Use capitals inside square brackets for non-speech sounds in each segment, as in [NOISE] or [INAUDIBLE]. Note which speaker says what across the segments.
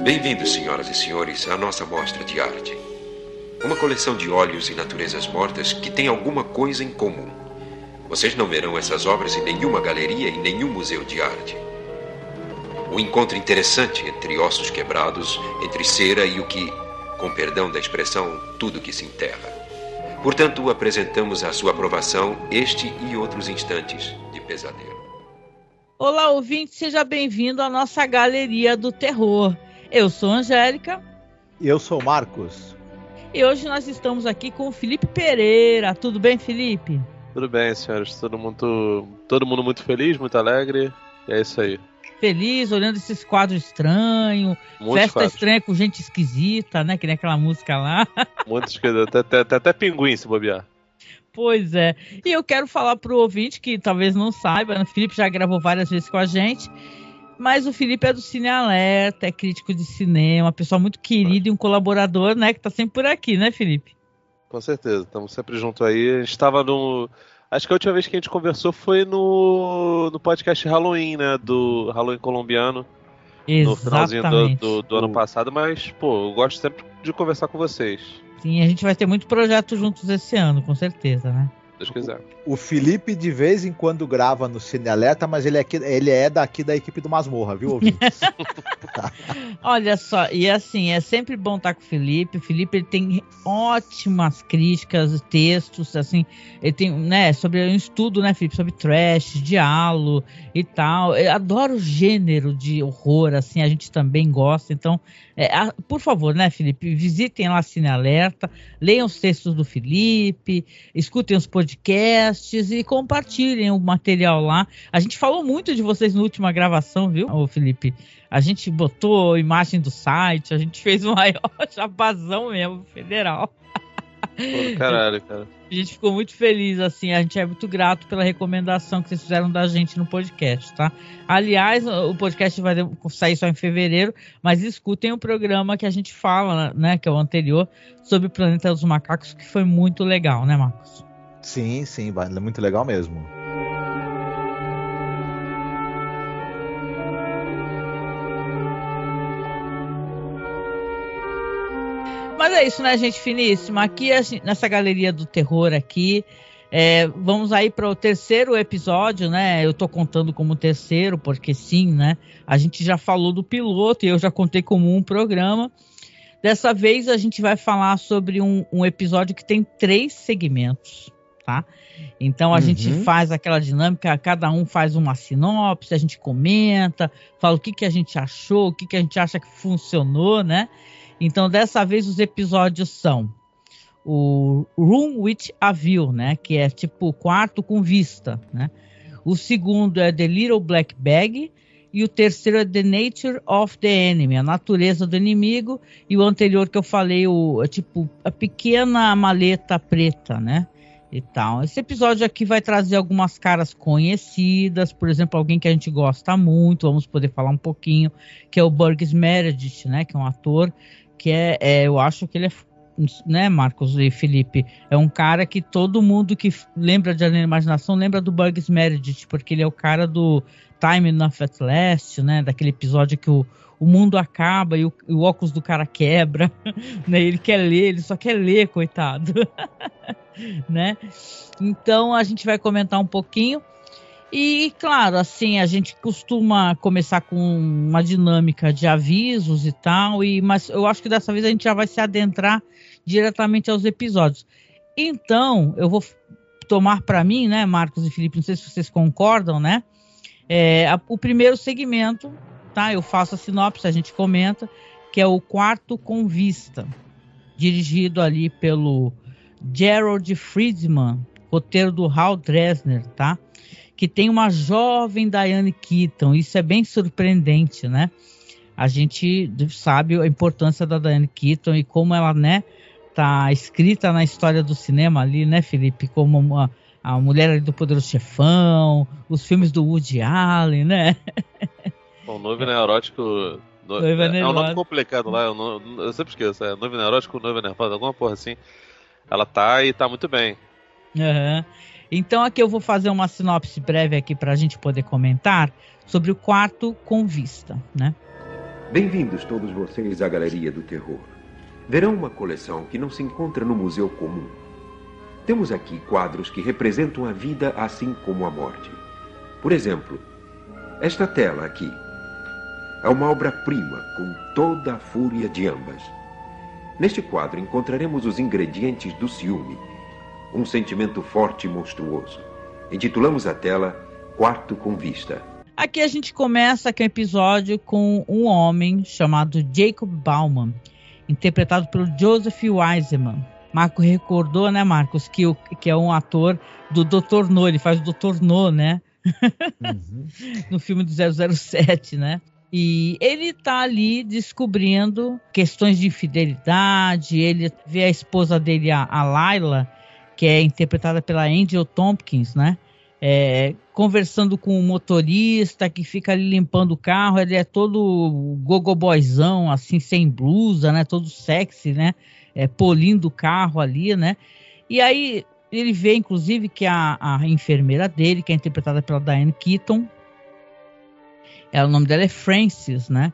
Speaker 1: Bem-vindos, senhoras e senhores, à nossa mostra de arte. Uma coleção de óleos e naturezas mortas que tem alguma coisa em comum. Vocês não verão essas obras em nenhuma galeria e nenhum museu de arte. O encontro interessante entre ossos quebrados, entre cera e o que, com perdão da expressão, tudo que se enterra. Portanto, apresentamos à sua aprovação este e outros instantes de pesadelo.
Speaker 2: Olá, ouvinte, seja bem-vindo à nossa Galeria do Terror. Eu sou Angélica.
Speaker 3: E eu sou Marcos.
Speaker 2: E hoje nós estamos aqui com o Felipe Pereira. Tudo bem, Felipe?
Speaker 4: Tudo bem, senhores. Todo mundo, todo mundo muito feliz, muito alegre. E é isso aí.
Speaker 2: Feliz, olhando esses quadros estranhos, festa quadros. estranha com gente esquisita, né? Que nem aquela música lá. [LAUGHS]
Speaker 4: Muito esquisito. Até, até, até pinguim se bobear.
Speaker 2: Pois é. E eu quero falar pro ouvinte que talvez não saiba, né? o Felipe já gravou várias vezes com a gente. Mas o Felipe é do Cine Alerta, é crítico de cinema, uma pessoa muito querida e um colaborador, né, que tá sempre por aqui, né, Felipe?
Speaker 4: Com certeza, estamos sempre junto aí. A gente estava no. Acho que a última vez que a gente conversou foi no, no podcast Halloween, né? Do Halloween colombiano.
Speaker 2: Exatamente.
Speaker 4: No finalzinho do, do, do ano passado, mas, pô, eu gosto sempre de conversar com vocês.
Speaker 2: Sim, a gente vai ter muito projeto juntos esse ano, com certeza, né?
Speaker 4: Deus quiser.
Speaker 3: O Felipe de vez em quando grava no Cine Alerta, mas ele é, aqui, ele é daqui da equipe do Masmorra, viu, ouvintes? [LAUGHS]
Speaker 2: Olha só, e assim, é sempre bom estar com o Felipe. O Felipe ele tem ótimas críticas, textos, assim, ele tem, né, sobre um estudo, né, Felipe, sobre trash, diálogo e tal. Eu adoro o gênero de horror, assim, a gente também gosta. Então, é, a, por favor, né, Felipe, visitem lá Cine Alerta, leiam os textos do Felipe, escutem os podcasts e compartilhem o material lá. A gente falou muito de vocês na última gravação, viu, Ô, Felipe? A gente botou imagem do site, a gente fez um [LAUGHS] maior chapazão mesmo, federal.
Speaker 4: Pô, caralho, cara.
Speaker 2: A gente ficou muito feliz, assim, a gente é muito grato pela recomendação que vocês fizeram da gente no podcast, tá? Aliás, o podcast vai sair só em fevereiro, mas escutem o programa que a gente fala, né, que é o anterior, sobre o Planeta dos Macacos, que foi muito legal, né, Marcos?
Speaker 3: Sim, sim, muito legal mesmo.
Speaker 2: Mas é isso, né, gente finíssima? Aqui, nessa galeria do terror aqui, é, vamos aí para o terceiro episódio, né? Eu tô contando como terceiro, porque sim, né? A gente já falou do piloto e eu já contei como um programa. Dessa vez a gente vai falar sobre um, um episódio que tem três segmentos, tá? Então a uhum. gente faz aquela dinâmica, cada um faz uma sinopse, a gente comenta, fala o que, que a gente achou, o que, que a gente acha que funcionou, né? Então, dessa vez, os episódios são o Room with a View, né? Que é tipo quarto com vista, né? O segundo é The Little Black Bag. E o terceiro é The Nature of the Enemy, a natureza do inimigo. E o anterior que eu falei, o, é tipo a pequena maleta preta, né? E tal. Esse episódio aqui vai trazer algumas caras conhecidas, por exemplo, alguém que a gente gosta muito, vamos poder falar um pouquinho, que é o Burgess Meredith, né? Que é um ator que é, é, eu acho que ele é né, Marcos e Felipe, é um cara que todo mundo que lembra de Além da Imaginação lembra do Burgess Meredith, porque ele é o cara do Time Enough at Last, né, daquele episódio que o, o mundo acaba e o, e o óculos do cara quebra, [LAUGHS] né, ele quer ler, ele só quer ler, coitado, [LAUGHS] né, então a gente vai comentar um pouquinho, e, claro, assim, a gente costuma começar com uma dinâmica de avisos e tal, e, mas eu acho que dessa vez a gente já vai se adentrar diretamente aos episódios. Então, eu vou tomar para mim, né, Marcos e Felipe, não sei se vocês concordam, né? É, a, o primeiro segmento, tá? Eu faço a sinopse, a gente comenta, que é o quarto com vista, dirigido ali pelo Gerald Friedman, roteiro do Hal Dresner, tá? que tem uma jovem Diane Keaton. Isso é bem surpreendente, né? A gente sabe a importância da Diane Keaton e como ela, né, tá escrita na história do cinema ali, né, Felipe, como uma, a mulher do Poderoso Chefão, os filmes do Woody Allen, né? [LAUGHS]
Speaker 4: Bom, noivo neurótico no, noiva é, é, um nome complicado lá, eu, não, eu sempre esqueço. É noivo neurótico, noiva nervosa, alguma porra assim. Ela tá e tá muito bem.
Speaker 2: Uhum. Então aqui eu vou fazer uma sinopse breve aqui para a gente poder comentar sobre o quarto com vista, né?
Speaker 1: Bem-vindos todos vocês à Galeria do Terror. Verão uma coleção que não se encontra no museu comum. Temos aqui quadros que representam a vida assim como a morte. Por exemplo, esta tela aqui é uma obra-prima com toda a fúria de ambas. Neste quadro encontraremos os ingredientes do ciúme, um sentimento forte e monstruoso. Intitulamos a tela Quarto com Vista.
Speaker 2: Aqui a gente começa aqui o episódio com um homem chamado Jacob Bauman, interpretado pelo Joseph Wiseman. Marco recordou, né, Marcos, que, o, que é um ator do Dr. No, ele faz o Dr. No, né? Uhum. [LAUGHS] no filme do 007, né? E ele tá ali descobrindo questões de infidelidade. Ele vê a esposa dele, a, a Laila, que é interpretada pela Angel Tompkins, né? É, conversando com o motorista que fica ali limpando o carro. Ele é todo gogoboyzão, assim, sem blusa, né? Todo sexy, né? É, polindo o carro ali, né? E aí ele vê, inclusive, que a, a enfermeira dele, que é interpretada pela Diane Keaton, ela, o nome dela é Francis, né?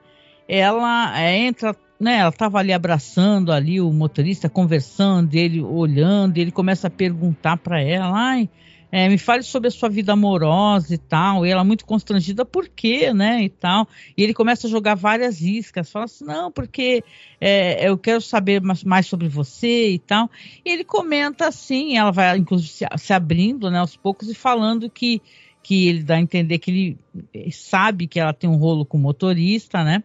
Speaker 2: Ela é, entra, né? Ela estava ali abraçando ali o motorista, conversando, ele olhando, ele começa a perguntar para ela, ai, é, me fale sobre a sua vida amorosa e tal. E ela muito constrangida, por quê, né? E tal. E ele começa a jogar várias iscas, fala assim, não, porque é, eu quero saber mais, mais, sobre você e tal. E ele comenta assim, ela vai inclusive se, se abrindo, né, aos poucos e falando que que ele dá a entender que ele sabe que ela tem um rolo com o motorista, né?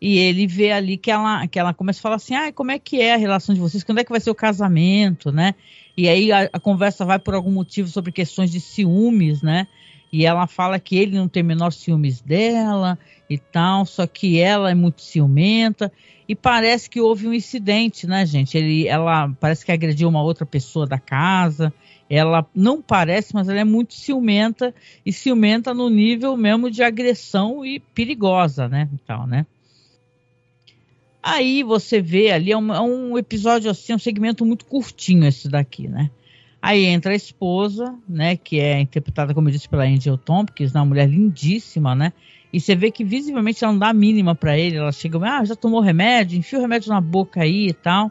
Speaker 2: E ele vê ali que ela, que ela começa a falar assim: ah, como é que é a relação de vocês? Quando é que vai ser o casamento, né? E aí a, a conversa vai por algum motivo sobre questões de ciúmes, né? E ela fala que ele não tem menor ciúmes dela e tal, só que ela é muito ciumenta. E parece que houve um incidente, né, gente? Ele, ela parece que agrediu uma outra pessoa da casa ela não parece, mas ela é muito ciumenta e ciumenta no nível mesmo de agressão e perigosa, né? Então, né? Aí você vê ali, é um, é um, episódio assim, um segmento muito curtinho esse daqui, né? Aí entra a esposa, né, que é interpretada, como eu disse, pela Angel Tompkins, uma mulher lindíssima, né? E você vê que visivelmente ela não dá a mínima para ele, ela chega, ah, já tomou remédio, enfia o remédio na boca aí e tal.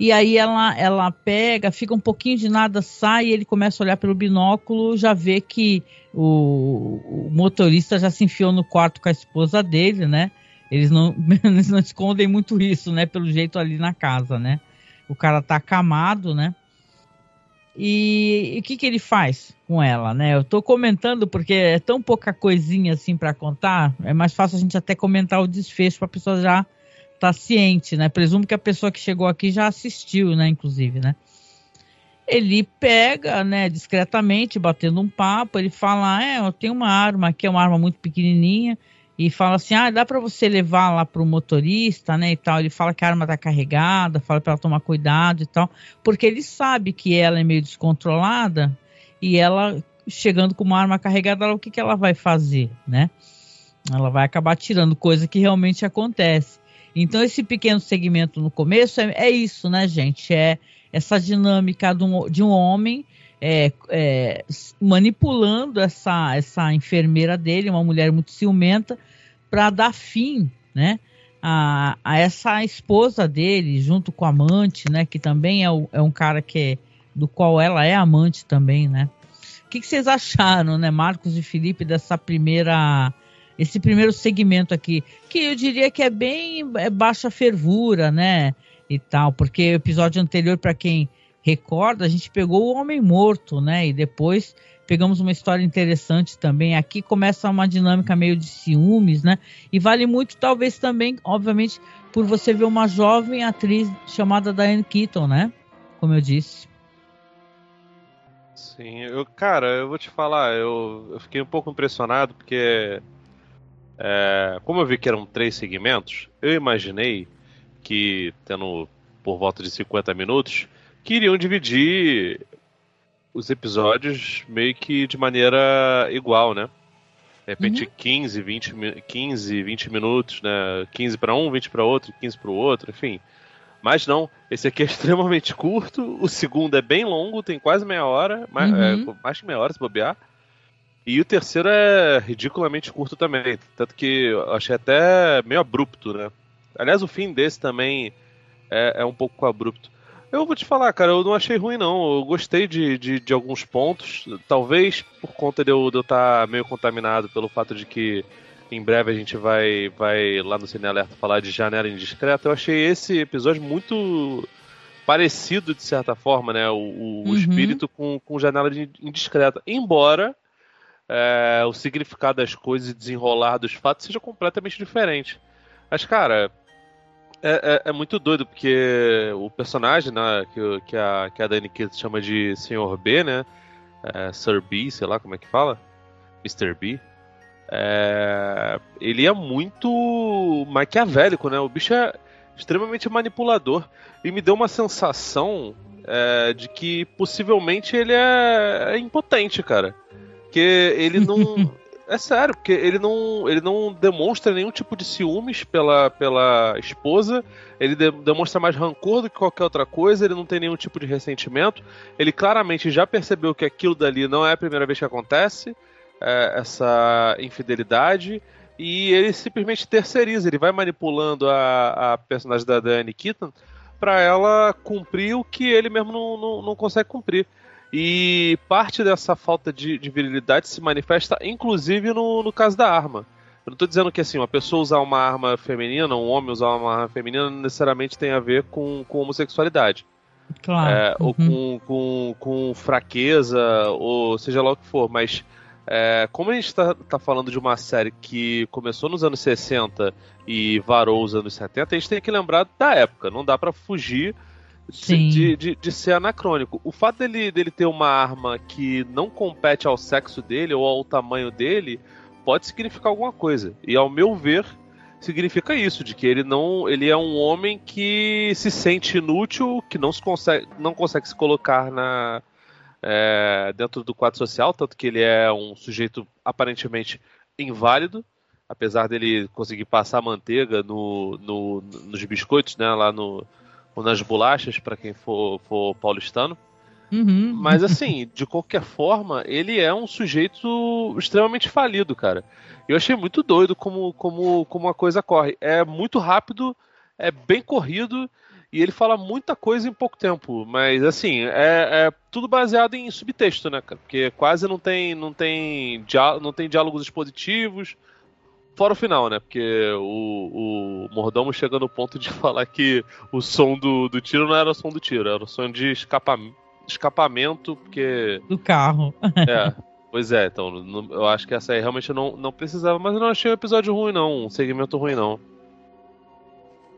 Speaker 2: E aí ela, ela pega, fica um pouquinho de nada, sai, e ele começa a olhar pelo binóculo, já vê que o, o motorista já se enfiou no quarto com a esposa dele, né? Eles não, [LAUGHS] eles não escondem muito isso, né? Pelo jeito ali na casa, né? O cara tá acamado, né? E o que, que ele faz com ela, né? Eu tô comentando porque é tão pouca coisinha assim para contar, é mais fácil a gente até comentar o desfecho para a pessoa já tá ciente, né? Presumo que a pessoa que chegou aqui já assistiu, né? Inclusive, né? Ele pega, né, discretamente, batendo um papo, ele fala, ah, é, eu tenho uma arma aqui, é uma arma muito pequenininha, e fala assim, ah, dá para você levar lá pro motorista, né, e tal. Ele fala que a arma tá carregada, fala para ela tomar cuidado e tal, porque ele sabe que ela é meio descontrolada, e ela, chegando com uma arma carregada, o que que ela vai fazer, né? Ela vai acabar tirando coisa que realmente acontece. Então, esse pequeno segmento no começo é, é isso, né, gente? É essa dinâmica de um, de um homem é, é, manipulando essa, essa enfermeira dele, uma mulher muito ciumenta, para dar fim, né? A, a, essa esposa dele, junto com a amante, né? Que também é, o, é um cara que é, do qual ela é amante também, né? O que, que vocês acharam, né, Marcos e Felipe, dessa primeira esse primeiro segmento aqui, que eu diria que é bem é baixa fervura, né? E tal, porque o episódio anterior, para quem recorda, a gente pegou o Homem Morto, né? E depois pegamos uma história interessante também. Aqui começa uma dinâmica meio de ciúmes, né? E vale muito, talvez também, obviamente, por você ver uma jovem atriz chamada Diane Keaton, né? Como eu disse.
Speaker 4: Sim, eu, cara, eu vou te falar, eu, eu fiquei um pouco impressionado porque é, como eu vi que eram três segmentos, eu imaginei que, tendo por volta de 50 minutos, que iriam dividir os episódios meio que de maneira igual, né? De repente, uhum. 15, 20, 15, 20 minutos, né? 15 para um, 20 para outro, 15 para o outro, enfim. Mas não, esse aqui é [LAUGHS] extremamente curto, o segundo é bem longo, tem quase meia hora, mais, uhum. é, mais que meia hora se bobear. E o terceiro é ridiculamente curto também. Tanto que eu achei até meio abrupto, né? Aliás, o fim desse também é, é um pouco abrupto. Eu vou te falar, cara, eu não achei ruim, não. Eu gostei de, de, de alguns pontos. Talvez por conta de eu estar tá meio contaminado pelo fato de que em breve a gente vai, vai lá no Cine Alerta falar de Janela Indiscreta. Eu achei esse episódio muito parecido, de certa forma, né? O, o, uhum. espírito com, com Janela Indiscreta. Embora é, o significado das coisas e desenrolar dos fatos seja completamente diferente. Mas, cara, é, é, é, muito doido, porque o personagem, né, que, que, a, que a Dani Kidd chama de Senhor B, né? É, Sir B, sei lá como é que fala. Mr. B. É, ele é muito maquiavélico, né? O bicho é extremamente manipulador. E me deu uma sensação é, de que possivelmente ele é, é impotente, cara. Que ele não. [LAUGHS] É sério, porque ele não, ele não demonstra nenhum tipo de ciúmes pela, pela esposa, ele de, demonstra mais rancor do que qualquer outra coisa, ele não tem nenhum tipo de ressentimento. Ele claramente já percebeu que aquilo dali não é a primeira vez que acontece, é, essa infidelidade, e ele simplesmente terceiriza, ele vai manipulando a, a personagem da Diane Keaton para ela cumprir o que ele mesmo não, não, não consegue cumprir. E parte dessa falta de, de virilidade se manifesta, inclusive, no, no caso da arma. Eu não estou dizendo que assim, uma pessoa usar uma arma feminina, um homem usar uma arma feminina, não necessariamente tem a ver com, com homossexualidade.
Speaker 2: Claro.
Speaker 4: É, uhum. Ou com, com, com fraqueza, ou seja lá o que for. Mas é, como a gente está tá falando de uma série que começou nos anos 60 e varou os anos 70, a gente tem que lembrar da época. Não dá para fugir de, de, de, ser anacrônico. O fato dele, dele ter uma arma que não compete ao sexo dele ou ao tamanho dele pode significar alguma coisa. E ao meu ver, significa isso, de que ele não. ele é um homem que se sente inútil, que não, se consegue, não consegue se colocar na. É, dentro do quadro social, tanto que ele é um sujeito aparentemente inválido, apesar dele conseguir passar manteiga no, no, nos biscoitos, né, lá no, ou nas bolachas, para quem for, for paulistano.
Speaker 2: Uhum.
Speaker 4: Mas assim, de qualquer forma, ele é um sujeito extremamente falido, cara. Eu achei muito doido como, como, como a coisa corre. É muito rápido, é bem corrido e ele fala muita coisa em pouco tempo. Mas assim, é, é tudo baseado em subtexto, né, cara? Porque quase não tem, não tem, não tem diálogos expositivos, Fora o final, né? Porque o, o mordomo chega no ponto de [LAUGHS] falar que o som do, do tiro não era o som do tiro, era o som de escapa, escapamento, porque.
Speaker 2: Do carro. [LAUGHS]
Speaker 4: É. Pois é, então, eu acho que essa aí realmente não, não precisava, mas eu não achei o um episódio ruim, não, um segmento ruim, não.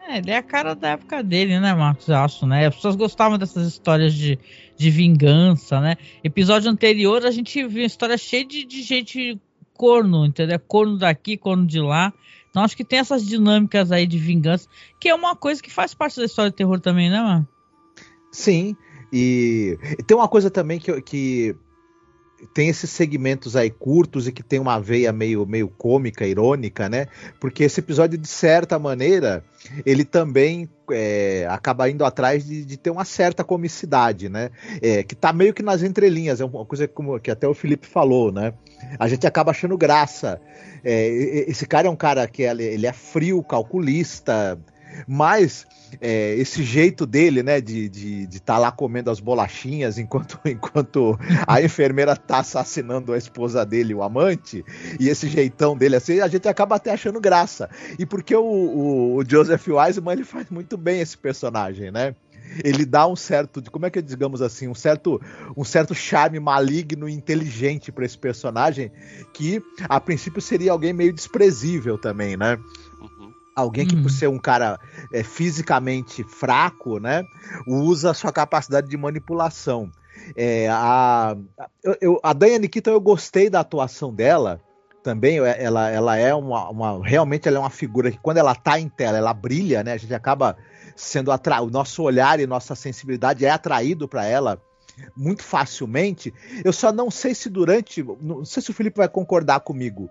Speaker 2: É, ele é a cara da época dele, né, Marcos? Acho, né? As pessoas gostavam dessas histórias de, de vingança, né? Episódio anterior a gente viu uma história cheia de, de gente corno, entendeu? Corno daqui, corno de lá. Então acho que tem essas dinâmicas aí de vingança, que é uma coisa que faz parte da história de terror também, né, mano?
Speaker 3: Sim. E, tem uma coisa também que, que tem esses segmentos aí curtos e que tem uma veia meio, meio cômica, irônica, né? Porque esse episódio, de certa maneira, ele também é, acaba indo atrás de, de, ter uma certa comicidade, né? É, que tá meio que nas entrelinhas, é uma coisa como, que até o Felipe falou, né? A gente acaba achando graça. É, esse cara é um cara que ele é frio, calculista, mas é, esse jeito dele, né, de estar de, de tá lá comendo as bolachinhas enquanto, [LAUGHS] enquanto a enfermeira tá assassinando a esposa dele, o amante, e esse jeitão dele assim, a gente acaba até achando graça. E porque o, o, o Joseph Wiseman ele faz muito bem esse personagem, né? ele dá um certo, como é que digamos assim, um certo, um certo charme maligno e inteligente para esse personagem que a princípio seria alguém meio desprezível também, né? Alguém que, por uhum. ser um cara é, fisicamente fraco, né, usa a sua capacidade de manipulação. É, a, eu, eu, a Diane Keaton, eu gostei da atuação dela também. Ela, ela é uma, uma, Realmente, ela é uma figura que, quando ela tá em tela, ela brilha, né? A gente acaba sendo atra... O nosso olhar e nossa sensibilidade é atraído para ela muito facilmente. Eu só não sei se durante. Não sei se o Felipe vai concordar comigo.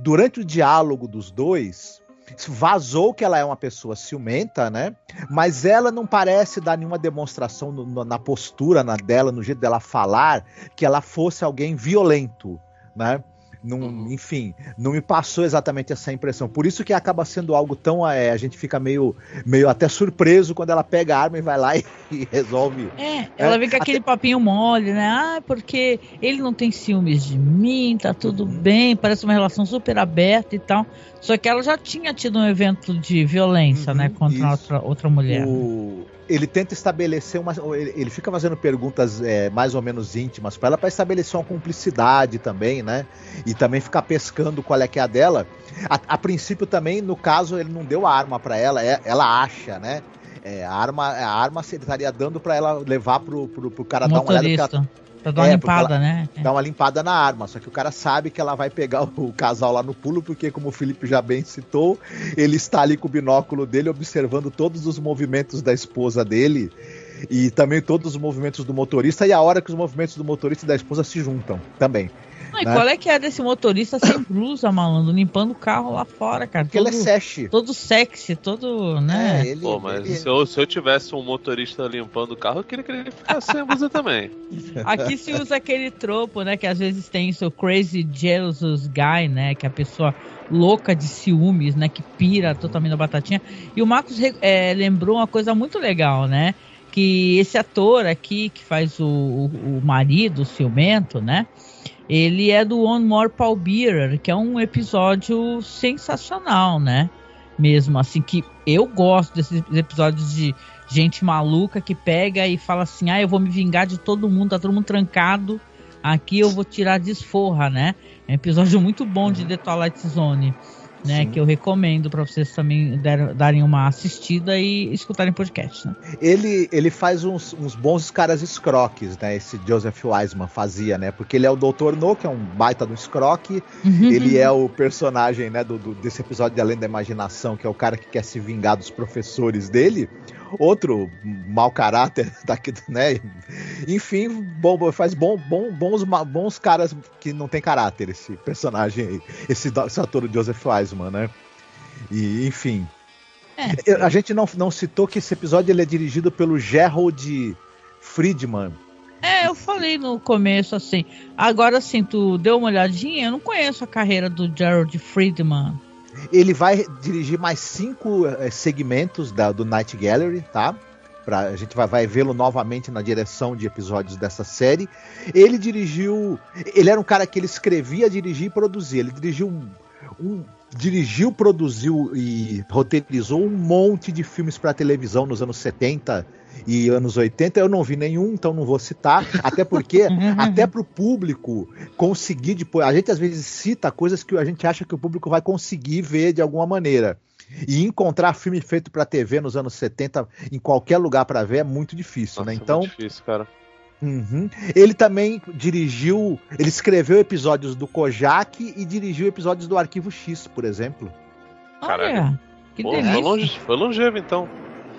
Speaker 3: Durante o diálogo dos dois vazou que ela é uma pessoa ciumenta, né? Mas ela não parece dar nenhuma demonstração no, no, na postura na dela, no jeito dela falar, que ela fosse alguém violento. né? Não, uhum. Enfim, não me passou exatamente essa impressão. Por isso que acaba sendo algo tão. É, a gente fica meio, meio até surpreso quando ela pega a arma e vai lá e, [LAUGHS] e resolve.
Speaker 2: É, ela é, vem com aquele até... papinho mole, né? Ah, porque ele não tem ciúmes de mim, tá tudo uhum. bem, parece uma relação super aberta e tal. Só que ela já tinha tido um evento de violência, né, uhum, né, contra outra, outra mulher.
Speaker 3: O... Ele tenta estabelecer uma. Ele fica fazendo perguntas é, mais ou menos íntimas para ela para estabelecer uma cumplicidade também, né? E também ficar pescando qual é que é a dela. A, a princípio também, no caso, ele não deu a arma para ela, é, ela acha, né? É, a arma, a arma ele estaria dando para ela levar pro, pro, pro cara
Speaker 2: Motorista. dar uma olhada. Pra dar uma é, limpada, né?
Speaker 3: Dá uma limpada na arma. Só que o cara sabe que ela vai pegar o, o, casal lá no pulo, porque, como o Felipe já bem citou, ele está ali com o binóculo dele observando todos os movimentos da esposa dele e também todos os movimentos do motorista e a hora que os movimentos do motorista e da esposa se juntam também.
Speaker 2: Não, né? qual é que é desse motorista sem [COUGHS] blusa, malandro, limpando o carro lá fora, cara?
Speaker 3: Porque todo, ele é sexy.
Speaker 2: Todo sexy, todo, né?
Speaker 4: É, ele, Pô, mas ele... Se, eu, se eu tivesse um motorista limpando o carro, eu queria que ele ficasse sem [LAUGHS] blusa também.
Speaker 2: Aqui se usa aquele tropo, né? Que às vezes tem isso, crazy jealous guy, né? Que é a pessoa louca de ciúmes, né? Que pira totalmente na batatinha. E o Marcos é, lembrou uma coisa muito legal, né? Que esse ator aqui, que faz o, o, o marido, o ciumento, né? Ele é do One More Paul Bearer, que é um episódio sensacional, né? Mesmo assim, que eu gosto desses episódios de gente maluca que pega e fala assim: ah, eu vou me vingar de todo mundo, tá todo mundo trancado, aqui eu vou tirar desforra, né? É um episódio muito bom de uhum. The Twilight Zone né? Sim. Que eu recomendo para vocês também der, darem uma assistida e escutarem podcast, né?
Speaker 3: Ele, ele faz uns, uns bons caras escroques, né? Esse Joseph Wiseman fazia, né? Porque ele é o Dr. No, que é um baita do escroque. Uhum. Ele é o personagem, né, do, do, desse episódio de Além da Imaginação, que é o cara que quer se vingar dos professores dele outro mau caráter [LAUGHS] daqui, né? Enfim, bom, faz bom, bom, bons, bons caras que não tem caráter esse personagem aí, esse, esse ator Joseph Wiseman, né? E enfim, é. a gente não, não citou que esse episódio ele é dirigido pelo Gerald Friedman.
Speaker 2: É, eu falei no começo assim. Agora sim, tu deu uma olhadinha? Eu não conheço a carreira do Gerald Friedman.
Speaker 3: Ele vai dirigir mais cinco é, segmentos da, do Night Gallery, tá? Pra, a gente vai, vai vê-lo novamente na direção de episódios dessa série. Ele dirigiu. Ele era um cara que ele escrevia, dirigia e produzia. Ele dirigiu um, um dirigiu, produziu e roteirizou um monte de filmes para televisão nos anos 70 e anos 80. Eu não vi nenhum, então não vou citar, até porque [LAUGHS] até para o público conseguir depois, a gente às vezes cita coisas que a gente acha que o público vai conseguir ver de alguma maneira. E encontrar filme feito para TV nos anos 70 em qualquer lugar para ver é muito difícil,
Speaker 4: Nossa,
Speaker 3: né? Então,
Speaker 4: é muito difícil, cara.
Speaker 3: Uhum. Ele também dirigiu, ele escreveu episódios do Kojak e dirigiu episódios do Arquivo X, por exemplo.
Speaker 2: Olha, que
Speaker 4: Pô, delícia. Foi, longe, foi longevo, então.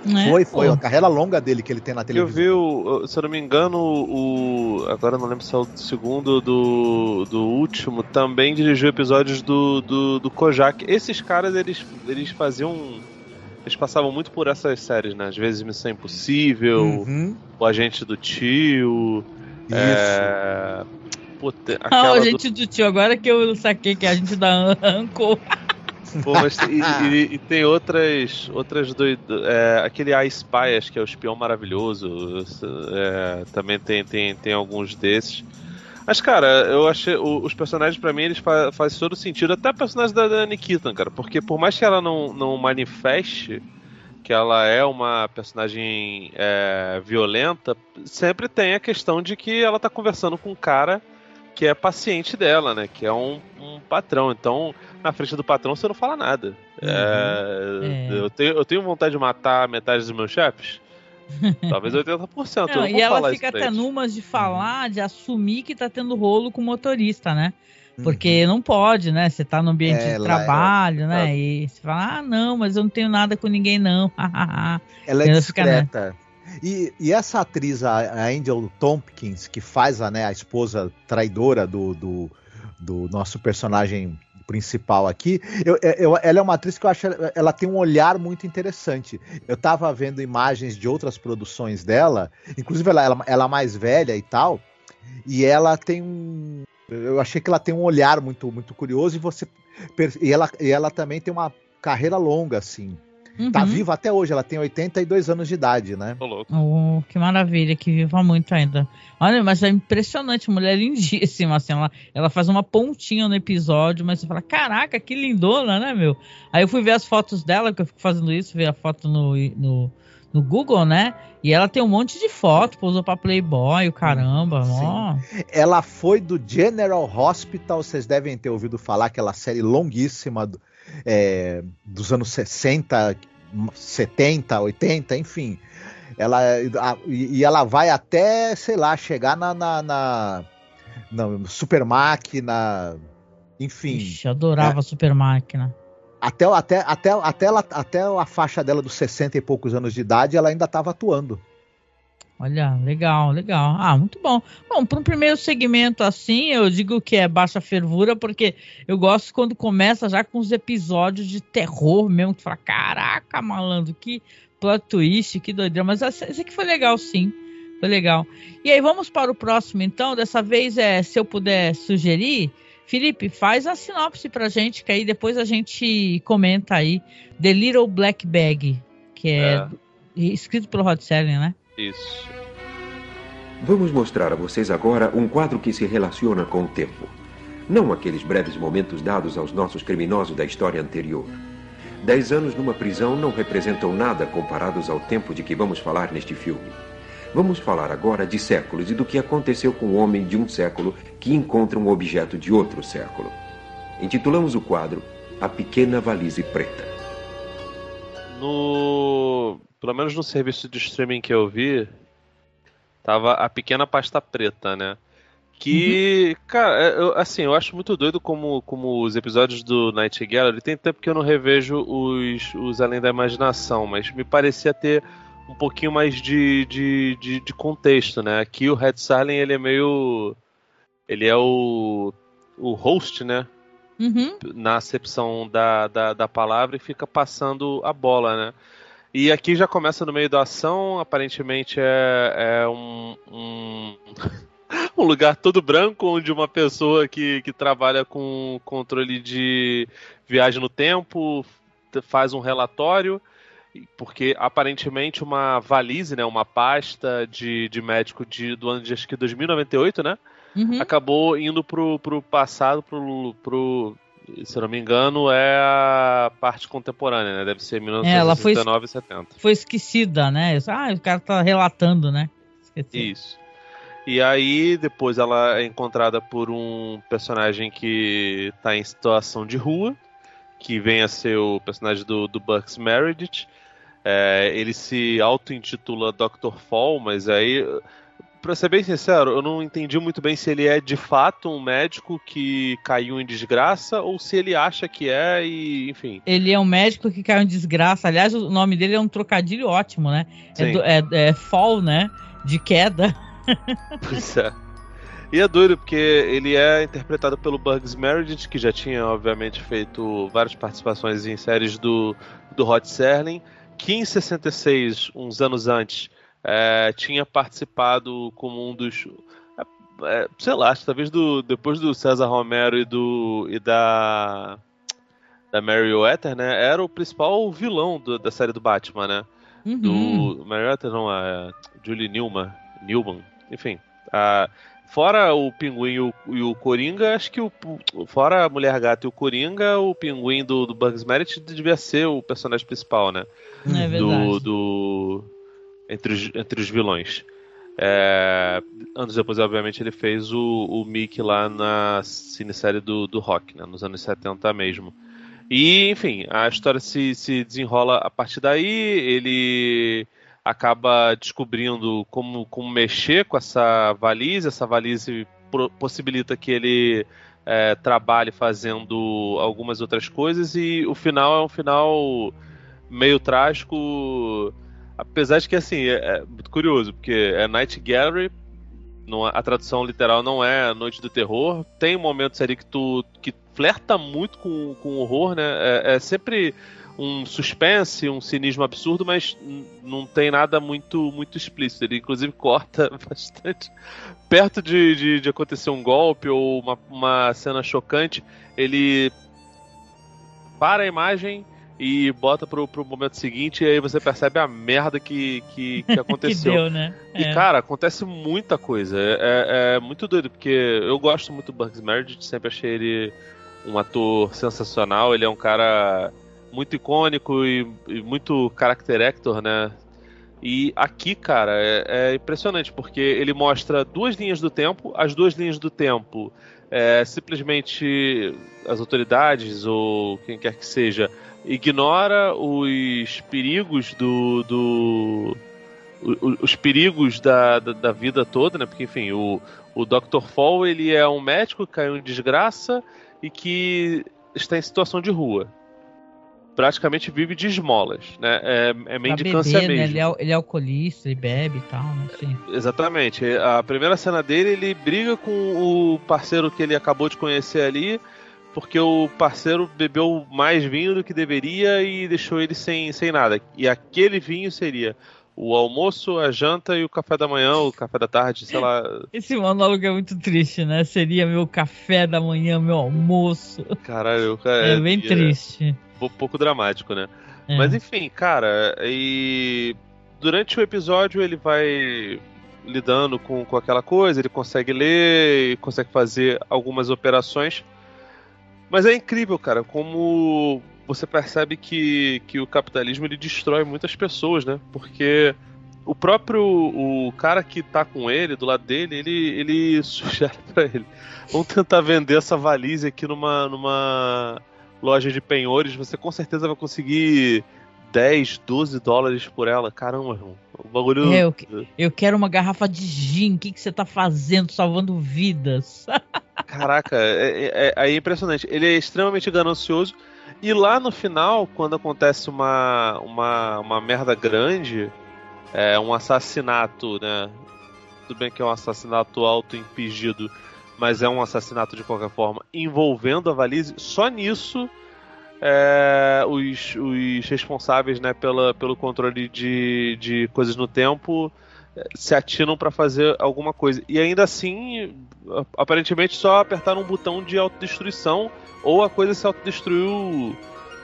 Speaker 3: É? Foi, foi. Pô. A carreira longa dele que ele tem na televisão.
Speaker 4: Eu vi, o, se eu não me engano, o. Agora não lembro se é o segundo do, do último, também dirigiu episódios do, do, do Kojak. Esses caras, eles, eles faziam eles passavam muito por essas séries, né? Às vezes Missão Impossível, uhum. O Agente do Tio. Isso. É...
Speaker 2: Puta, ah, o Agente do... do... Tio, agora que eu saquei que é a gente da Anco. [LAUGHS]
Speaker 4: Pô, mas e, e, e, tem outras outras doido, é, aquele I Spy, acho que é o espião maravilhoso. É, também tem, tem, tem alguns desses. Mas, cara, eu achei. os personagens, para mim, eles fa fazem todo sentido. Até a personagem da, da Nikita, cara. Porque por mais que ela não, não manifeste que ela é uma personagem é, violenta, sempre tem a questão de que ela tá conversando com um cara que é paciente dela, né? Que é um, um patrão. Então, na frente do patrão, você não fala nada. Uhum. É, é. Eu, tenho, eu tenho vontade de matar metade dos meus chefes. [LAUGHS] Talvez 80%. Não,
Speaker 2: e ela fica até numas de falar, de assumir que tá tendo rolo com o motorista, né? Porque uhum. não pode, né? Você tá no ambiente é, de trabalho, é... né? E você fala, ah, não, mas eu não tenho nada com ninguém, não. [LAUGHS]
Speaker 3: ela é discreta. E, e, essa atriz, a Angel Tompkins, que faz a, né, a esposa traidora do, do, do nosso personagem principal aqui, eu, eu, ela é uma atriz que eu acho ela tem um olhar muito interessante. Eu tava vendo imagens de outras produções dela, inclusive ela, ela, ela é mais velha e tal, e ela tem um, Eu achei que ela tem um olhar muito, muito curioso e você e ela, e ela também tem uma carreira longa, assim. Tá uhum. Tá viva até hoje, ela tem 82 anos de idade, né?
Speaker 2: Oh, que maravilha, que viva muito ainda. Olha, mas é impressionante, mulher lindíssima, assim, ela, ela faz uma pontinha no episódio, mas você fala, caraca, que lindona, né, meu? Aí eu fui ver as fotos dela, que eu fico fazendo isso, ver a foto no, no, no Google, né? E ela tem um monte de foto, pousou pra Playboy, o caramba. Ó.
Speaker 3: Ela foi do General Hospital, vocês devem ter ouvido falar, aquela série longuíssima do, é, dos anos 60, 70, 80, enfim. Ela, a, e ela vai até, sei lá, chegar na, na, na, na Super Máquina, enfim.
Speaker 2: Ixi, adorava é, Super Máquina.
Speaker 3: Até, até, até, até, ela, até a faixa dela dos 60 e poucos anos de idade, ela ainda estava atuando.
Speaker 2: Olha, legal, legal. Ah, muito bom. Bom, para um primeiro segmento assim, eu digo que é baixa fervura, porque eu gosto quando começa já com os episódios de terror mesmo, que fala, caraca, malandro, que plot twist, que doideira. Mas esse aqui foi legal, sim. Foi legal. E aí, vamos para o próximo, então. Dessa vez, é, se eu puder sugerir, Felipe, faz a sinopse pra gente, que aí depois a gente comenta aí. The Little Black Bag, que é, é. escrito pelo Rod Serling, né?
Speaker 4: Isso.
Speaker 1: Vamos mostrar a vocês agora um quadro que se relaciona com o tempo. Não aqueles breves momentos dados aos nossos criminosos da história anterior. Dez anos numa prisão não representam nada comparados ao tempo de que vamos falar neste filme. Vamos falar agora de séculos e do que aconteceu com o homem de um século que encontra um objeto de outro século. Intitulamos o quadro A Pequena Valise Preta.
Speaker 4: No pelo menos no serviço de streaming que eu vi, tava a pequena pasta preta, né? Que, uhum. cara, é, eu, assim, eu acho muito doido como, como os episódios do Night Gallery. Tem tempo que eu não revejo os, os Além da Imaginação, mas me parecia ter um pouquinho mais de, de, de, de contexto, né? Aqui o Red Sarling, ele é meio. Ele é o, o host, né?
Speaker 2: Uhum.
Speaker 4: Na acepção da, da, da palavra e fica passando a bola, né? E aqui já começa no meio da ação, aparentemente é, é um, um, [LAUGHS] um, lugar todo branco, onde uma pessoa que, que trabalha com controle de viagem no tempo faz um relatório, porque aparentemente uma valise, né, uma pasta de, de médico de, do ano de acho que 2098, né? Uhum. Acabou indo pro, pro passado, pro, pro se eu não me engano, é a parte contemporânea, né? Deve ser 1969 e 70.
Speaker 2: Foi esquecida, né? Ah, o cara tá relatando, né?
Speaker 4: Esqueci. Isso. E aí, depois ela é encontrada por um personagem que tá em situação de rua, que vem a ser o personagem do, do Bucks Meredith. É, ele se auto-intitula Dr. Fall, mas aí pra ser bem sincero, eu não entendi muito bem se ele é de fato um médico que caiu em desgraça ou se ele acha que é e, enfim.
Speaker 2: Ele é um médico que caiu em desgraça. Aliás, o nome dele é um trocadilho ótimo, né? É, do, é, é, fall, né? De queda. [LAUGHS]
Speaker 4: Pois é. E é doido porque ele é interpretado pelo Bugs Meredith, que já tinha, obviamente, feito várias participações em séries do, do Hot Serling, que em 66, uns anos antes, é, tinha participado como um dos. É, é, sei lá, talvez do, depois do César Romero e, do, e da. Da Mary Weather, né? Era o principal vilão do, da série do Batman, né? Uhum. Do. Mary Weather não, é. Julie Newman. Newman. Enfim. A, Fora o Pinguim e o, e o, Coringa, acho que o. Fora a Mulher Gata e o Coringa, o Pinguim do, do Bugs Merit devia ser o personagem principal, né?
Speaker 2: É verdade.
Speaker 4: Do, do, entre os, entre os vilões. É, anos depois, obviamente, ele fez o, o Mickey lá na cinesérie do, do Rock, né, nos anos 70 mesmo. E, enfim, a história se, se desenrola a partir daí. Ele acaba descobrindo como, como mexer com essa valise. Essa valise possibilita que ele é, trabalhe fazendo algumas outras coisas. E o final é um final meio trágico Apesar de que, assim, é, é muito curioso, porque é Night Gallery, não, a tradução literal não é Noite do Terror. Tem momentos ali que tu que flerta muito com, com horror, né? É, é sempre um suspense, um cinismo absurdo, mas não tem nada muito muito explícito. Ele inclusive [LAUGHS] corta bastante perto de, de, de acontecer um golpe ou uma, uma cena chocante. Ele para a imagem e bota pro, pro momento seguinte e aí você percebe a merda que, que, que [LAUGHS] aconteceu.
Speaker 2: que deu, né?
Speaker 4: E, é. cara, acontece muita coisa. É, é, é, muito doido, porque eu gosto muito do Bugs Meredith, sempre achei ele um ator sensacional. Ele é um cara muito icônico e, e muito character actor, né? E aqui, cara, é, é, impressionante, porque ele mostra duas linhas do tempo, as duas linhas do tempo é, simplesmente as autoridades ou quem quer que seja ignora os perigos do, do os perigos da, da, da, vida toda, né? Porque, enfim, o, o Dr. Fall, ele é um médico que caiu em desgraça e que está em situação de rua. Praticamente vive de esmolas, né? É, é mendicância beber,
Speaker 2: mesmo. Né? Ele, é, ele é alcoolista, ele bebe e tal, né? Sim.
Speaker 4: Exatamente. A primeira cena dele, ele briga com o parceiro que ele acabou de conhecer ali porque o parceiro bebeu mais vinho do que deveria e deixou ele sem, sem nada. E aquele vinho seria o almoço, a janta e o café da manhã, o café da tarde, sei lá. [LAUGHS]
Speaker 2: Esse monólogo é muito triste, né? Seria meu café da manhã, meu almoço.
Speaker 4: Caralho, cara.
Speaker 2: É, é bem é, triste.
Speaker 4: Um pouco dramático, né? É. Mas enfim, cara, e durante o episódio ele vai lidando com, com aquela coisa, ele consegue ler, consegue fazer algumas operações mas é incrível, cara, como você percebe que, que o capitalismo ele destrói muitas pessoas, né? Porque o próprio o cara que tá com ele, do lado dele, ele, ele [LAUGHS] sugere para ele: vamos tentar vender essa valise aqui numa, numa loja de penhores, você com certeza vai conseguir 10, 12 dólares por ela. Caramba, irmão. O bagulho.
Speaker 2: É, eu, eu quero uma garrafa de gin. O que, que você tá fazendo? Salvando vidas. [LAUGHS]
Speaker 4: Caraca, é, é, é, é impressionante. Ele é extremamente ganancioso. E lá no final, quando acontece uma, uma, uma merda grande, é um assassinato, né? Tudo bem que é um assassinato auto-impedido, mas é um assassinato de qualquer forma, envolvendo a valise. Só nisso é, os, os responsáveis né, pela, pelo controle de, de coisas no tempo se atinam para fazer alguma coisa. E ainda assim, aparentemente só apertaram um botão de autodestruição ou a coisa se autodestruiu